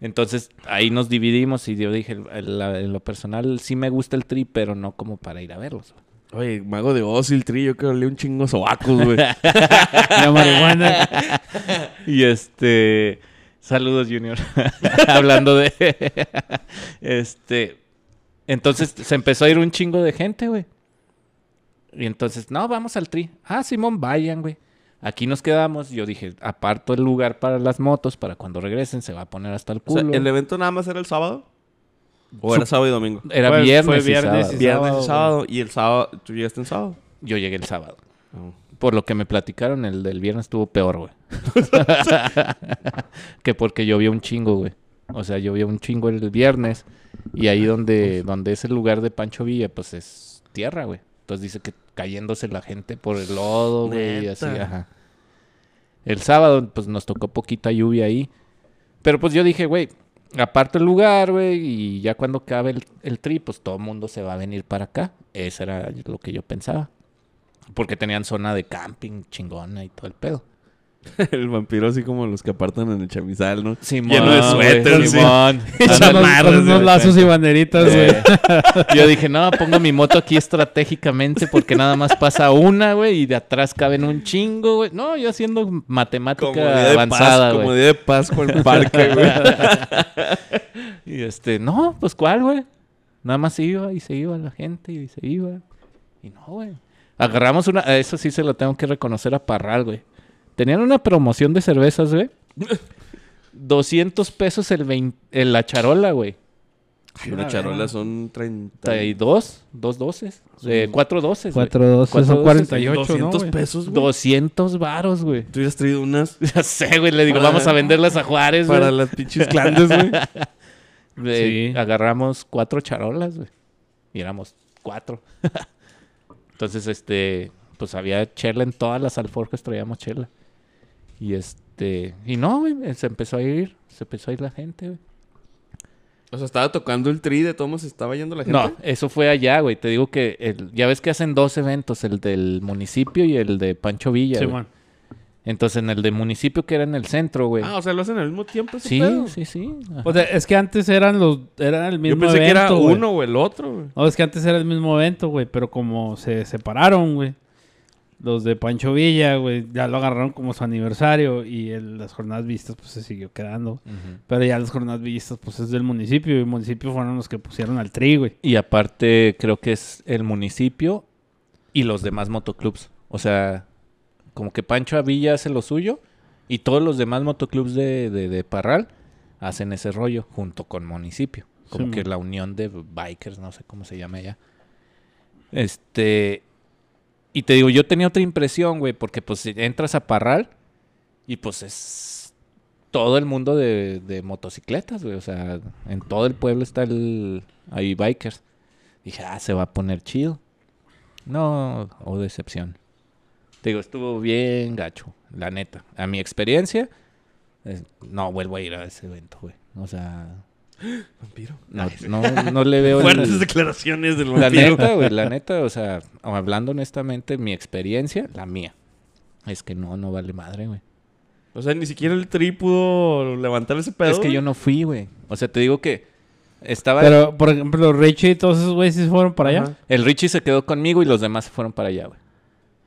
Entonces ahí nos dividimos y yo dije, en lo personal sí me gusta el tri, pero no como para ir a verlos. güey. Oye, mago de Oz y el tri, yo creo que le un chingo sobacos, güey. La marihuana. Y este saludos Junior. Hablando de este entonces se empezó a ir un chingo de gente, güey. Y entonces, no, vamos al tri. Ah, Simón, vayan, güey. Aquí nos quedamos. Yo dije, aparto el lugar para las motos para cuando regresen se va a poner hasta el O sea, culo. ¿el evento nada más era el sábado? ¿O era sábado y domingo? Era Fue- viernes, fue y viernes sábado. y Viernes sábado, y sábado. ¿Y el sábado? ¿Tú llegaste en sábado? Yo llegué el sábado. Por lo que me platicaron, el del viernes estuvo peor, güey. que porque llovió un chingo, güey. O sea, llovió un chingo el viernes. Y ahí donde, donde es el lugar de Pancho Villa, pues es tierra, güey. Entonces dice que cayéndose la gente por el lodo, güey, así, ajá. El sábado, pues nos tocó poquita lluvia ahí. Pero pues yo dije, güey, aparte el lugar, güey, y ya cuando acabe el, el trip, pues todo el mundo se va a venir para acá. Eso era lo que yo pensaba. Porque tenían zona de camping chingona y todo el pedo. el vampiro así como los que apartan en el chamizal, ¿no? Simón, Lleno de suéter, güey. Simón. Ándale. unos, güey. lazos y banderitas, güey. Yo dije, no, pongo mi moto aquí estratégicamente porque nada más pasa una, güey, y de atrás caben un chingo, güey. No, yo haciendo matemática Como día de avanzada, paz, como güey. día de Pascua en el parque, güey. Y este, no, pues cuál, güey. Nada más iba y se iba la gente y se iba. Y no, güey. Agarramos una, eso sí se lo tengo que reconocer a Parral, güey. Tenían una promoción de cervezas, güey. 200 pesos el vein- en la charola, güey. Ay, una charola son 30. 32, dos doces. Eh, cuatro doces, güey. Cuatro, dos, Cuatro son doces, 48, ¿no, 200 güey? pesos, güey. 200 varos, güey. Tú hubieras traído unas Ya sé, güey. Le digo, Para- vamos a venderlas a Juárez, güey. para las pinches glandes, güey. Eh, Sí. Agarramos cuatro charolas, güey. Y éramos cuatro. Entonces, este, pues había chela en todas las alforjas, traíamos chela. Y este, y no, güey, se empezó a ir, se empezó a ir la gente, güey. O sea, estaba tocando el tri de todos, estaba yendo la gente. No, eso fue allá, güey. Te digo que el- ya ves que hacen dos eventos, el del municipio y el de Pancho Villa. güey. Simón. Entonces, en el del municipio que era en el centro, güey. Ah, o sea, lo hacen al mismo tiempo ese sí, pedo? sí, sí. ajá. O sea, es que antes eran los, era el mismo Yo pensé que era evento, güey. uno o el otro, güey. No, es que antes era el mismo evento, güey, pero como se separaron, güey. Los de Pancho Villa, güey, ya lo agarraron como su aniversario y el- las jornadas vistas, pues se siguió quedando. Pero ya las jornadas vistas, pues es del municipio y el municipio fueron los que pusieron al tri, güey. Y aparte, creo que es el municipio y los demás motoclubs. O sea, como que Pancho Avilla hace lo suyo y todos los demás motoclubs de, de, de Parral hacen ese rollo junto con municipio. Como Sí, que man. la unión de bikers, no sé cómo se llama allá. Este. Y te digo, yo tenía otra impresión, güey, porque pues entras a Parral y pues es todo el mundo de, motocicletas, güey. O sea, en todo el pueblo está el... Hay bikers. Dije, ah, se va a poner chido. No, o decepción. Te digo, estuvo bien gacho, la neta. A mi experiencia, no vuelvo a ir a ese evento, güey. O sea, Vampiro. no, le veo... el- Fuertes declaraciones del la vampiro. neta, güey, la neta, o sea, hablando honestamente, mi experiencia, la mía, es que no, no vale madre, güey. O sea, ni siquiera el tri pudo levantar ese pedo. Es que yo no fui, güey. O sea, te digo que estaba... Pero, por ejemplo, Richie y todos esos güeyes se fueron para allá. Ajá. El Richie se quedó conmigo y los demás se fueron para allá, güey.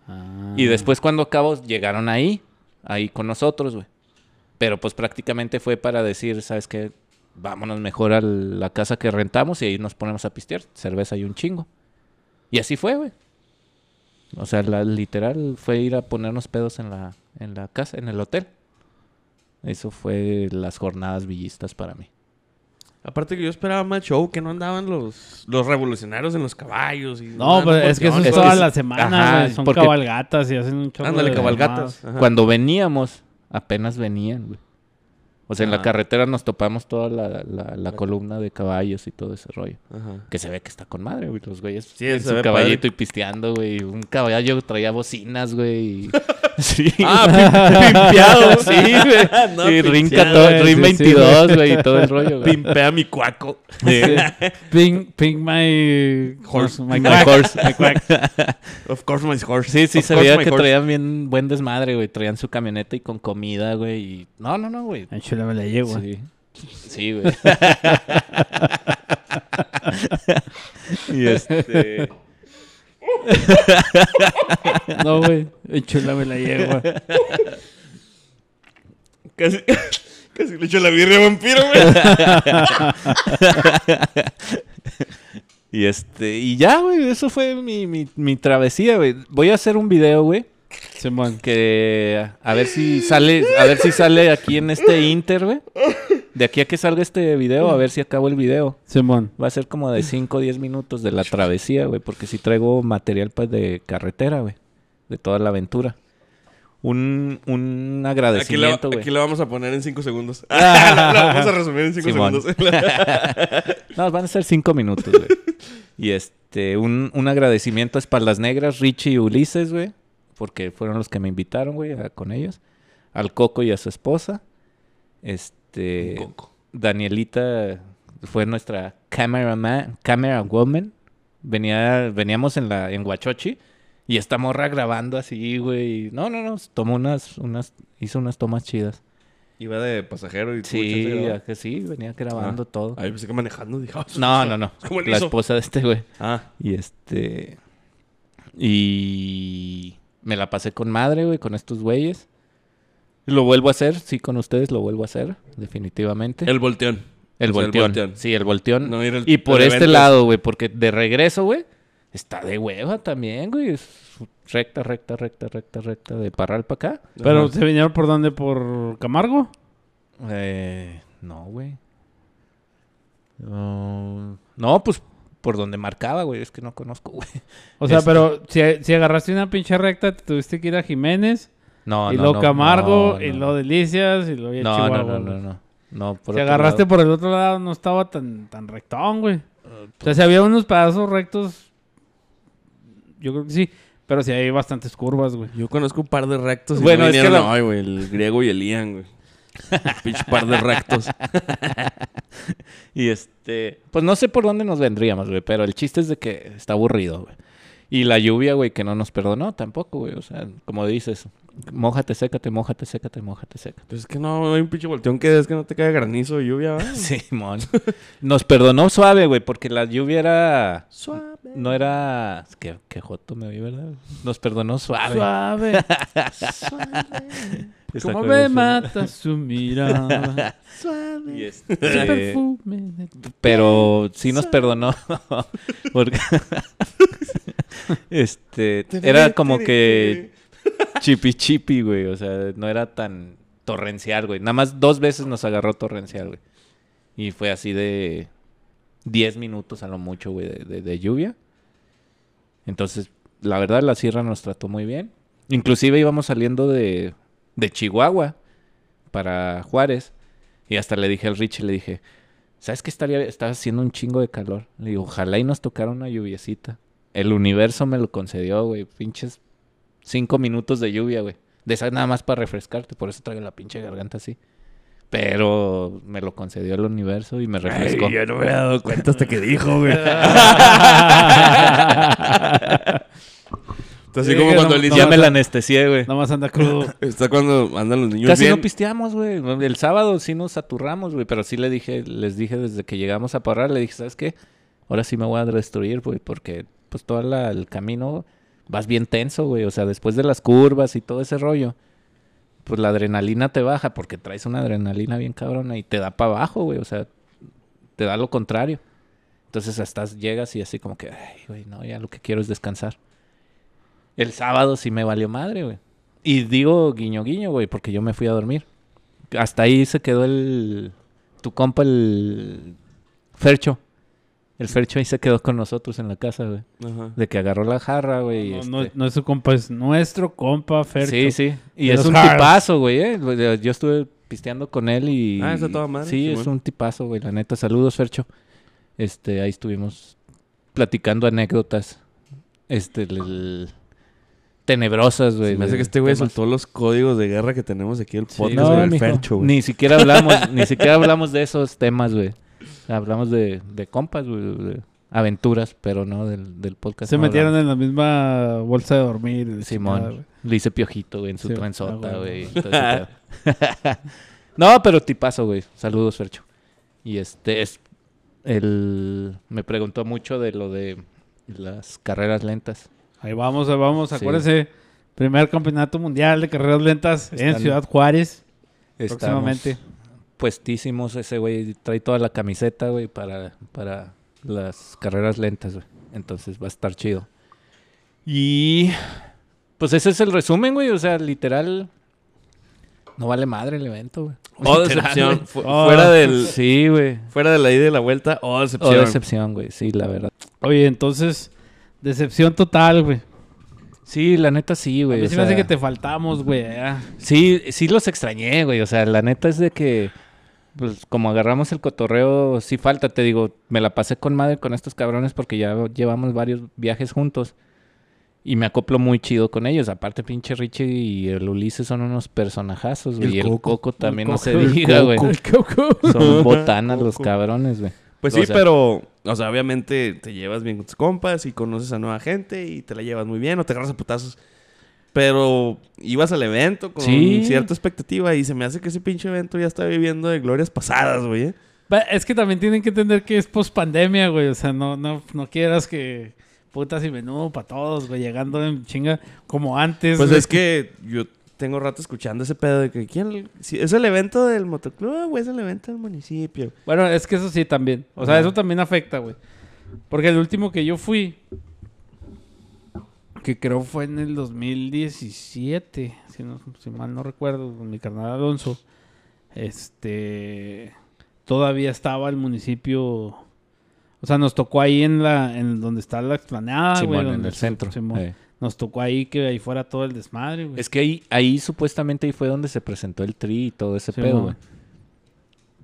Ah. Y después cuando acabó, llegaron ahí, ahí con nosotros, güey. Pero pues prácticamente fue para decir, ¿sabes qué? Vámonos mejor a la casa que rentamos y ahí nos ponemos a pistear. Cerveza y un chingo. Y así fue, güey. O sea, la literal fue ir a ponernos pedos en la, en la casa, en el hotel. Eso fue las jornadas villistas para mí. Aparte que yo esperaba más show, que no andaban los, los revolucionarios en los caballos. Y No, pero es que eso es peones. toda que la es- semana, Ajá, güey. Son porque- cabalgatas y hacen un chorro Ándale, de cabalgatas. Cuando veníamos, apenas venían, güey. O sea, en la carretera nos topamos toda la, la- la columna de caballos y todo ese rollo. Ajá. Que se ve que está con madre, güey. Los güeyes Sí, en se su ve caballito padre. y pisteando, güey. Un caballo traía bocinas, güey. y- sí. Ah, pim- pimpeado. sí, güey. No, y 14, güey, Ring sí, sí, 22, güey, y todo el rollo, güey. Pimpea mi cuaco. Sí. Ping, ping my horse, my horse. My quack. Of course my horse. Sí, sí, Of se veía que horse. traían bien buen desmadre, güey. Traían su camioneta y con comida, güey. Y... No, no, no, güey. La yegua. Sí. Sí, güey. y este. No, güey. Enchúlame la yegua. Casi, casi le echo la birria a vampiro, güey. Y este. Y ya, güey. Eso fue mi, mi, mi travesía, güey. Voy a hacer un video, güey. Simón. Que a ver si sale. A ver si sale aquí en este Inter, güey. De aquí a que salga este video, a ver si acabo el video. Simón. Va a ser como de 5 o 10 minutos de la travesía, güey. Porque si traigo material pues, de carretera, güey. De toda la aventura. Un, un agradecimiento, güey. aquí la vamos a poner en 5 segundos. la, la vamos a resumir en 5 Simón. segundos. No, van a ser 5 minutos, güey. y este, un, un agradecimiento a Espaldas Negras, Richie y Ulises, güey. Porque fueron los que me invitaron, güey, a- con ellos. Al Coco y a su esposa. Este. Coco. Danielita fue nuestra cameraman, camera woman. Venía, veníamos en la, en Huachochi y esta morra grabando así, güey. No, no, no, tomó unas, unas, hizo unas tomas chidas. Iba de pasajero y Sí, a que sí, venía grabando todo. Ay, pensé que manejando. Dije, ah, No, no, no. ¿Cómo le La hizo? esposa de este, güey. Ah, Y este. Y. Me la pasé con madre, güey, con estos güeyes. Lo vuelvo a hacer, sí, con ustedes lo vuelvo a hacer, definitivamente. el volteón. El O sea, volteón. Sí, el volteón. No al- y por este evento. lado, güey, porque de regreso, güey, está de hueva también, güey. Es recta, recta, recta, recta, recta, de Parral para acá. Pero Ajá. se vinieron por dónde? ¿Por Camargo? Eh, no, güey. No, no, pues por donde marcaba, güey. Es que no conozco, güey. O sea, Este- pero si, si agarraste una pinche recta, te tuviste que ir a Jiménez, No, y no, luego no, Camargo, no, y luego Delicias, y No, Chihuahua. no, no, no, no. No, por Si agarraste lado. por el otro lado, no estaba tan, tan rectón, güey. O sea, si había unos pedazos rectos, yo creo que sí. Pero sí hay bastantes curvas, güey. Yo conozco un par de rectos. Y Bueno, no es que vinieron la- hoy, güey. El griego y el Ian, güey. Pinche par de rectos. Y este, pues no sé por dónde nos vendríamos, güey, pero el chiste es de que está aburrido, güey. Y la lluvia, güey, que no nos perdonó tampoco, güey. O sea, como dices, mójate, sécate, mójate, sécate, mójate, sécate. Pues es que no hay un pinche volteón que es que no te cae granizo y lluvia, ¿verdad? Simón. Nos perdonó suave, güey, porque la lluvia era. Suave. No era. Que, que joto me vi, ¿verdad? Nos perdonó suave. Suave, Como me mata su mirada. Y Ese este, perfume de tu- pero sí nos perdonó. porque. este. Era como que. Chipi chipi, güey. O sea, no era tan torrencial, güey. Nada más dos veces nos agarró torrencial, güey. Y fue así de 10 minutos a lo mucho, güey, de, de- de lluvia. Entonces, la verdad, la sierra nos trató muy bien. Inclusive íbamos saliendo de, de Chihuahua para Juárez. Y hasta le dije al Richie, le dije, ¿sabes qué estaría? Estaba haciendo un chingo de calor. Le digo, ojalá y nos tocara una lluviecita. El universo me lo concedió, güey. Pinches cinco minutos de lluvia, güey. De esa nada más para refrescarte. Por eso traigo la pinche garganta así. Pero me lo concedió el universo y me refrescó. Ay, yo no me había dado cuenta hasta que dijo, güey. Está así Sí, como cuando no- el ya me la anestesié, güey. Nada más anda crudo. Está cuando andan los niños Casi bien. no pisteamos, güey. El sábado sí nos saturramos, güey. Pero sí le dije, les dije desde que llegamos a Parral, le dije, ¿sabes qué? Ahora sí me voy a destruir, güey. Porque pues todo la- el camino vas bien tenso, güey. O sea, después de las curvas y todo ese rollo. Pues la adrenalina te baja porque traes una adrenalina bien cabrona y te da para abajo, güey. O sea, te da lo contrario. Entonces hasta llegas y así como que, ay, güey, no, ya lo que quiero es descansar. El sábado sí me valió madre, güey. Y digo guiño guiño, güey, porque yo me fui a dormir. Hasta ahí se quedó el... Tu compa, el... Fercho. El Fercho ahí se quedó con nosotros en la casa, güey. Ajá. De que agarró la jarra, güey. No, este- no, no es su compa, es nuestro compa Fercho. Sí, sí. Y es un tipazo, güey, eh. Yo estuve pisteando con él y... Ah, está toda madre, Sí, es un tipazo, güey. La neta, saludos, Fercho. Este, ahí estuvimos platicando anécdotas. Este, el- el- tenebrosas, güey. Me hace que este güey soltó los códigos de guerra que tenemos aquí el Sí, podcast no, sobre el mijo. Fercho, güey. Ni siquiera hablamos, ni siquiera hablamos de esos temas, güey. Hablamos de, de compas, güey, de aventuras, pero no del, del podcast. Se no metieron hablamos. en la misma bolsa de dormir. Simón. güey. Le hice piojito, güey, en su Sí, trenzota, güey. no, pero tipazo, güey. Saludos, Fercho. Y este es el me preguntó mucho de lo de las carreras lentas. Ahí vamos, ahí vamos. Sí. Acuérdense, primer campeonato mundial de carreras lentas en Ciudad Juárez. Próximamente. puestísimos ese güey trae toda la camiseta, güey, para para las carreras lentas, güey. Entonces va a estar chido. Y pues ese es el resumen, güey, o sea, literal no vale madre el evento, güey. Oh, decepción. güey. Fu- Oh, fuera del... Sí, güey. Fuera de la ida y la vuelta, oh, Oh, decepción. decepción, güey. Sí, la verdad. Oye, entonces, decepción total, güey. Sí, la neta sí, A güey. mí se me hace que te faltamos, güey. Sí, sí los extrañé, güey. O sea, la neta es de que, pues, como agarramos el cotorreo, sí falta, te digo, me la pasé con madre con estos cabrones porque ya llevamos varios viajes juntos. Y me acoplo muy chido con ellos. Aparte, pinche Richie y el Ulises son unos personajazos, güey. El Y el Coco. Coco también El no Coco, se diga, güey. Coco, el Coco. Son botanas los cabrones, güey. Pues O sí, sea- pero, o sea, obviamente te llevas bien con tus compas y conoces a nueva gente y te la llevas muy bien o te agarras a putazos. Pero ibas al evento con Sí. cierta expectativa y se me hace que ese pinche evento ya está viviendo de glorias pasadas, güey. ¿eh? Es que también tienen que entender que es post pandemia, güey. O sea, no, no, no quieras que putas y menudo para todos, güey. Llegando en chinga como antes. Pues güey. es que yo tengo rato escuchando ese pedo de que ¿quién? si ¿Es el evento del motoclub o es el evento del municipio? Bueno, es que eso sí también. O sea, Ajá. eso también afecta, güey. Porque el último que yo fui, que creo fue en el 2017, si, no, si mal no recuerdo, con mi carnal Alonso, este, todavía estaba el municipio, o sea, nos tocó ahí en la, en donde está la explanada, güey, en el centro. Simón. Eh. Nos tocó ahí que ahí fuera todo el desmadre, güey. Es que ahí, ahí supuestamente ahí fue donde se presentó el tri y todo ese Sí, pedo, güey.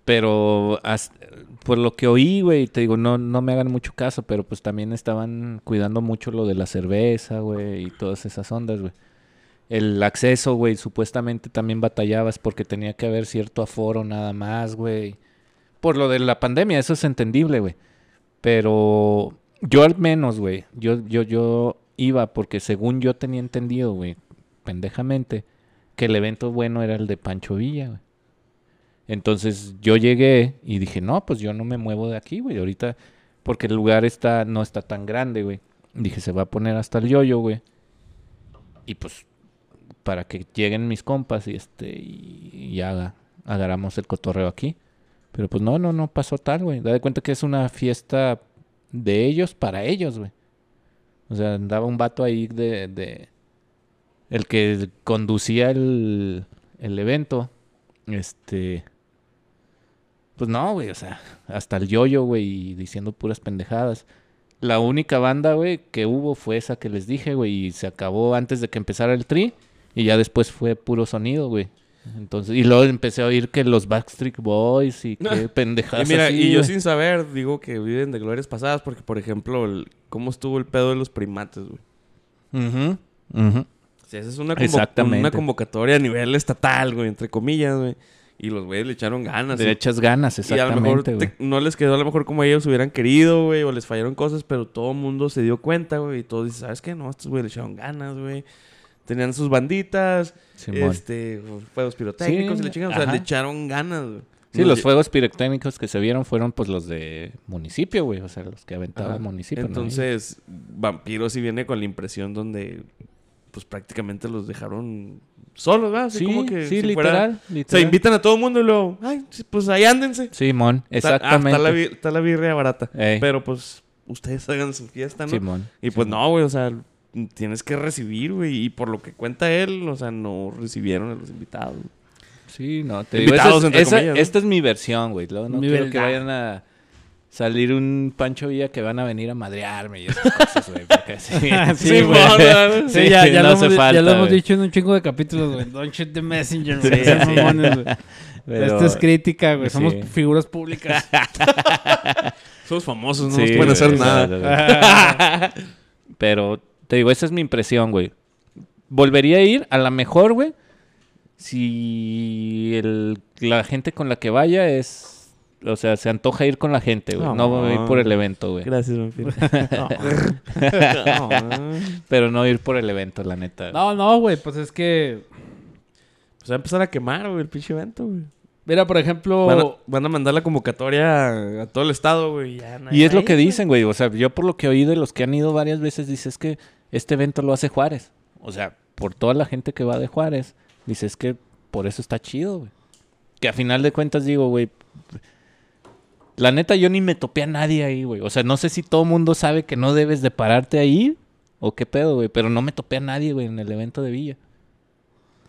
Pero por lo que oí, güey, te digo, no, no me hagan mucho caso, pero pues también estaban cuidando mucho lo de la cerveza, güey, y todas esas ondas, güey. El acceso, güey, supuestamente también batallabas porque tenía que haber cierto aforo nada más, güey. Por lo de la pandemia, eso es entendible, güey. Pero yo al menos, güey, yo, yo, yo iba porque según yo tenía entendido, güey, pendejamente, que el evento bueno era el de Pancho Villa. Entonces yo llegué y dije, no, pues yo no me muevo de aquí, güey, ahorita, porque el lugar está, no está tan grande, güey. Dije, se va a poner hasta el yoyo, güey. Y pues, para que lleguen mis compas y este, y, y haga, agarramos el cotorreo aquí. Pero pues no, no, no pasó tal, güey. Da de cuenta que es una fiesta de ellos para ellos, güey. O sea, andaba un vato ahí de... de el que conducía el, el evento. Este... Pues no, güey, o sea, hasta el yoyo, güey, diciendo puras pendejadas. La única banda, güey, que hubo fue esa que les dije, güey, y se acabó antes de que empezara el tri. Y ya después fue puro sonido, güey. Entonces, y luego empecé a oír que los Backstreet Boys y qué Y pendejadas. mira, así, y yo güey. sin saber digo que viven de glorias pasadas porque, por ejemplo, el- cómo estuvo el pedo de los primates, güey. Ujú. O sea, esa es una, convo- Exactamente. una convocatoria a nivel estatal, güey, entre comillas, güey. Y los güeyes le echaron ganas. Le echas ganas, Y a lo mejor exactamente, te- no les quedó a lo mejor como ellos hubieran querido, güey, o les fallaron cosas, pero todo el mundo se dio cuenta, güey, y todos dicen, ¿sabes qué? No, estos güeyes le echaron ganas, güey. Tenían sus banditas, Simón. este, fuegos pirotécnicos Sí, y le chingan, o sea, le echaron ganas, güey. Sí, No, los fuegos pirotécnicos que se vieron fueron pues los de municipio, güey. O sea, los que aventaba Ajá. el municipio. ¿no? Entonces, Vampiro sí viene con la impresión donde, pues prácticamente los dejaron solos, ¿verdad? Así sí, como que sí, si fuera- literal, Se literal. invitan a todo el mundo y luego, ay, sí, pues ahí ándense. Simón, Está- ah, exactamente. Está, la, está la birria barata. Ey, Pero pues ustedes hagan su fiesta, ¿no? Simón. y pues Simón. no, güey, o sea, tienes que recibir, güey. Y por lo que cuenta él, o sea, no recibieron a los invitados. Sí, no, te digo, Invitados, esa entre esa- comillas, ¿no? esta es mi versión, güey. No Mi quiero que vayan a salir un Pancho Villa que van a venir a madrearme y esas cosas, güey. Porque sí, Sí, güey. mon, Sí, ya, ya no lo, hemos, di- ya falta, lo hemos güey. dicho en un chingo de capítulos, güey. Don't shoot the messenger, Sí, güey. Sí. güey. Pero- Esto es crítica, güey. Somos Sí. figuras públicas. Somos famosos, no Sí, nos pueden hacer güey, nada. güey. Pero te digo, esa es mi impresión, güey. Volvería a ir, a lo mejor, güey, si el- la gente con la que vaya es... O sea, se antoja ir con la gente, güey. No, No. ir por el evento, güey. Gracias, vampiro. Pero no ir por el evento, la neta. No, no, güey. Pues es que... Pues va a empezar a quemar, güey, el pinche evento, güey. Mira, por ejemplo... Van a, van a mandar la convocatoria a, todo el estado, güey. ya Y es lo que dicen, güey. O sea, yo por lo que oí de los que han ido varias veces, dice es que este evento lo hace Juárez. O sea, por toda la gente que va de Juárez, dice es que por eso está chido, güey. Que a final de cuentas digo, güey. La neta, yo ni me topé a nadie ahí, güey. O sea, no sé si todo mundo sabe que no debes de pararte ahí o qué pedo, güey. Pero no me topé a nadie, güey, en el evento de Villa.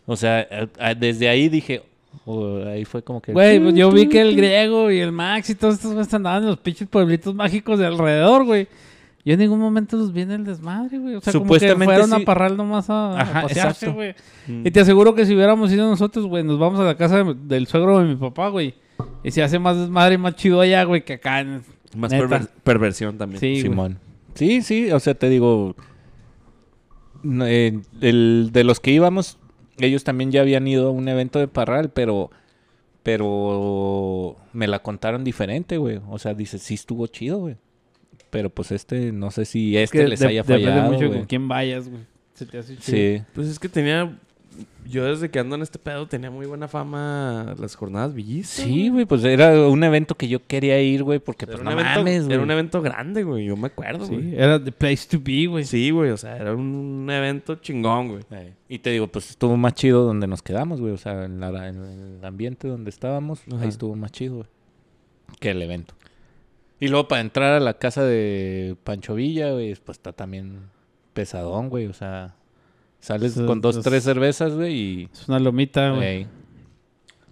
O sea, a- a- desde ahí dije, o ahí fue como que... Güey, pues yo vi que el griego y el Max y todos estos güeyes andaban en los pinches pueblitos mágicos de alrededor, güey. Yo en ningún momento los vi en el desmadre, güey. O sea, como que Supuestamente fueron a. Parral nomás a, a pasearse, güey. Mm. Y te aseguro que si hubiéramos ido nosotros, güey, nos vamos a la casa de- del suegro de mi papá, güey. Y se hace más desmadre y más chido allá, güey, que acá. en- Más perver- perversión también. Sí. Simón. Sí, sí, o sea, te digo, eh, el, de los que íbamos, ellos también ya habían ido a un evento de Parral, pero, pero me la contaron diferente, güey. O sea, dice, sí estuvo chido, güey. Pero pues este, no sé si este que les de- haya depende fallado, mucho güey. con quién vayas, güey. Se te hace chido. Sí. Pues es que tenía... Yo desde que ando en este pedo tenía muy buena fama las jornadas villistas. Sí, güey, pues era un evento que yo quería ir, güey, porque Era pues un, no evento, mames, era güey. un evento grande, güey. Yo me acuerdo, Sí, güey. era the place to be, güey. Sí, güey. O sea, era un evento chingón, güey. Eh, Y te digo, pues estuvo más chido donde nos quedamos, güey. O sea, en, la- en el ambiente donde estábamos, Ajá. ahí estuvo más chido, güey. Que el evento. Y luego para entrar a la casa de Pancho Villa, güey, pues está también pesadón, güey. O sea, sales con dos, tres cervezas, güey, y... Es una lomita, güey. Ey.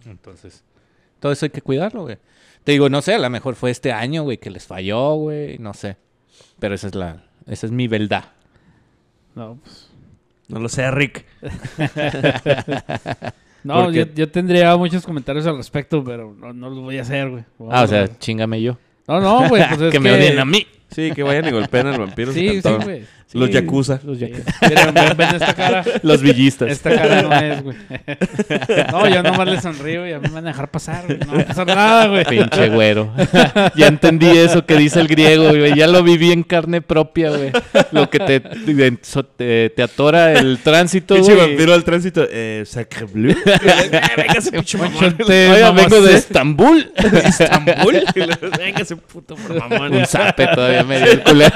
Entonces, todo eso hay que cuidarlo, güey. Te digo, no sé, a lo mejor fue este año, güey, que les falló, güey, no sé. Pero esa es la... Esa es mi verdad. No, pues. No lo sé, Rick. No, yo, yo tendría muchos comentarios al respecto, pero no, no los voy a hacer, güey. Ah, o sea, chingame yo. No, no, güey, pues es que me odien a mí. Sí, que vayan y golpeen al vampiro. Sí, sí, cantón. Güey. Los Sí. yakuza. Los Sí. Miren, ven, ven esta cara. Los villistas. Esta cara no es, güey. No, yo nomás le sonrío y a mí me van a dejar pasar, güey. No va a pasar nada, güey. Pinche güero. ya entendí eso que dice el griego, güey. Ya lo viví en carne propia, güey. Lo que te, te, te- te atora el tránsito, Pinche güey. vampiro al tránsito. Eh, Sacre Bleu. Véngase, pinche mamón. Oiga, vengo de sí. Estambul. Estambul. Véngase, puto por mamón. Un zape todavía me dio el culero.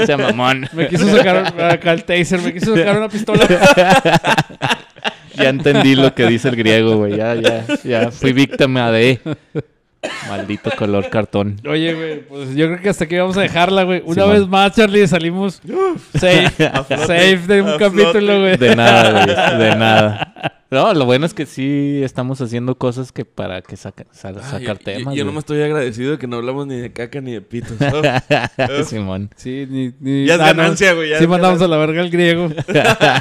O sea, mamón. Me quiso sacar acá el taser, me quiso sacar una pistola. Ya entendí lo que dice el griego, güey. Ya, ya, ya fui víctima de... Maldito color cartón. Oye, güey, pues yo creo que hasta aquí vamos a dejarla, güey. Una vez más, Charlie, salimos safe, safe de un capítulo, güey. De nada, güey. De nada. No, lo bueno es que sí estamos haciendo cosas que para que saca- sacar yo- temas. Yo, yo güey. nomás estoy agradecido de que no hablamos ni de caca ni de pitos. Simón. Sí, ni, ni Ya es ah, no, ganancia, güey, ya Sí, mandamos a la verga al griego.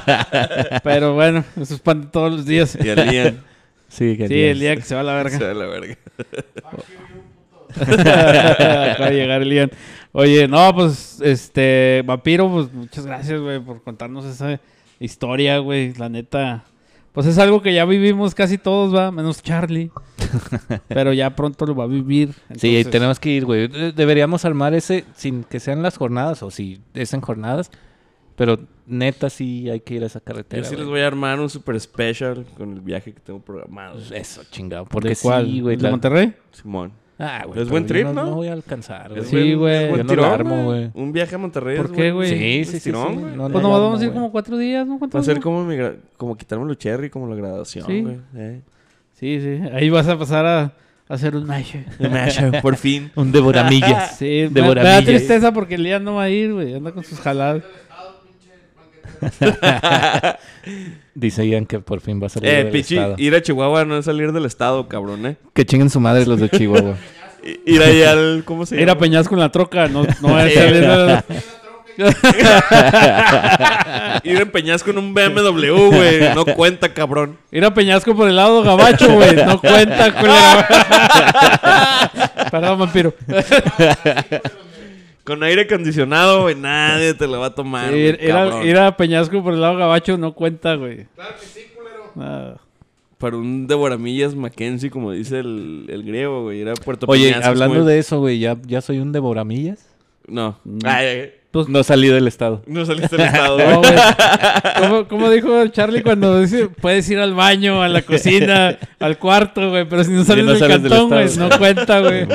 Pero bueno, eso es pan de todos los días. y al Ian. Sí, que Sí, el día que se va a la verga. Se va a la verga. Acaba de llegar el Ian. Oye, no, pues, este, Vampiro, pues, muchas gracias, güey, por contarnos esa historia, güey. La neta, pues es algo que ya vivimos casi todos, va, menos Charlie. Pero ya pronto lo va a vivir. Sí, entonces- tenemos que ir, güey. De- Deberíamos armar ese sin que sean las jornadas o si es en jornadas. Pero neta sí hay que ir a esa carretera. Yo sí les güey. voy a armar un super special con el viaje que tengo programado. Eso, chingado. ¿De Porque cuál? sí, güey. ¿De la- Monterrey? Simón. Ah, güey. Es buen yo trip, no, ¿no? No voy a alcanzar, güey. Es Sí, buen- güey. buen Yo no lo tirón, armo, güey. Un viaje a Monterrey. ¿Por qué, güey? Sí, sí, sí, sí. No, Pues no nomás lo vamos a ir como cuatro días, ¿no? Va a ¿Cuántos? ser como, mi gra- como quitarme los cherry, como la graduación, Sí. güey. Eh. Sí, sí. Ahí vas a pasar a, hacer un mash. El mashup, por fin. Un devoramillas. Sí, me, me da Devoramillas. tristeza porque el día no va a ir, güey. Anda con sus jaladas. Dice Ian que por fin va a salir Eh, del pichi, estado. ir a Chihuahua no es salir del estado, cabrón, eh. Que chinguen su madre los de Chihuahua. Ir allá al. ¿Cómo se Ir a llama? Peñasco en la troca, no, no es salir de- Ir en Peñasco en un BMW, güey. No cuenta, cabrón. Ir a Peñasco por el lado gabacho, güey. No cuenta, culero. Perdón, vampiro. Con aire acondicionado, güey. Nadie te lo va a tomar. güey, Ir, ir a, cabrón. ir a Peñasco por el lado gabacho no cuenta, güey. Claro que sí, culero. Para un devoramillas Mackenzie, como dice el, el griego, güey. Ir a Puerto Oye, Peñasco hablando de eso, güey, ¿ya, ¿ya soy un devoramillas? No. Ay, ay, Pues- No salí del estado. no saliste del estado, No, güey. ¿Cómo, cómo dijo Charlie cuando dice puedes ir al baño, a la cocina, al cuarto, güey? Pero si no sales no del sales del cantón, güey, estado. no cuenta, güey.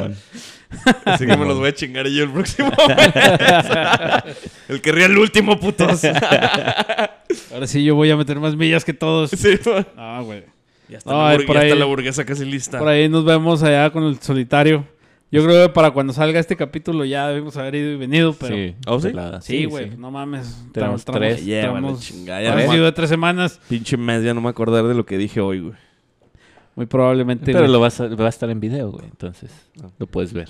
Así que me los voy a chingar yo el próximo. el que ría el último, putos. Ahora sí yo voy a meter más millas que todos. sí. Ah, güey. Ya está, No, la, por ya ahí- está la burguesa casi lista. Por ahí nos vemos allá con el solitario. Yo creo que para cuando salga este capítulo ya debemos haber ido y venido, pero... Sí, Sí. ¿Oh, sí? güey, no mames. Tenemos Estamos- tres. Llévale, estamos- chingada, ya de tres semanas, Pinche mes, ya no me acordar de lo que dije hoy, güey. Muy probablemente. Pero lo vas a, va a estar en video, güey. Entonces, lo puedes ver.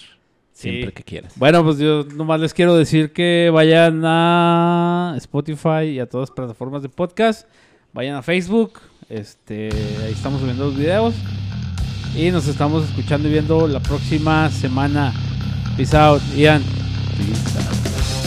Sí. Siempre que quieras. Bueno, pues yo nomás les quiero decir que vayan a Spotify y a todas las plataformas de podcast. Vayan a Facebook. Este, ahí estamos subiendo los videos. Y nos estamos escuchando y viendo la próxima semana. Peace out, Ian. Peace out.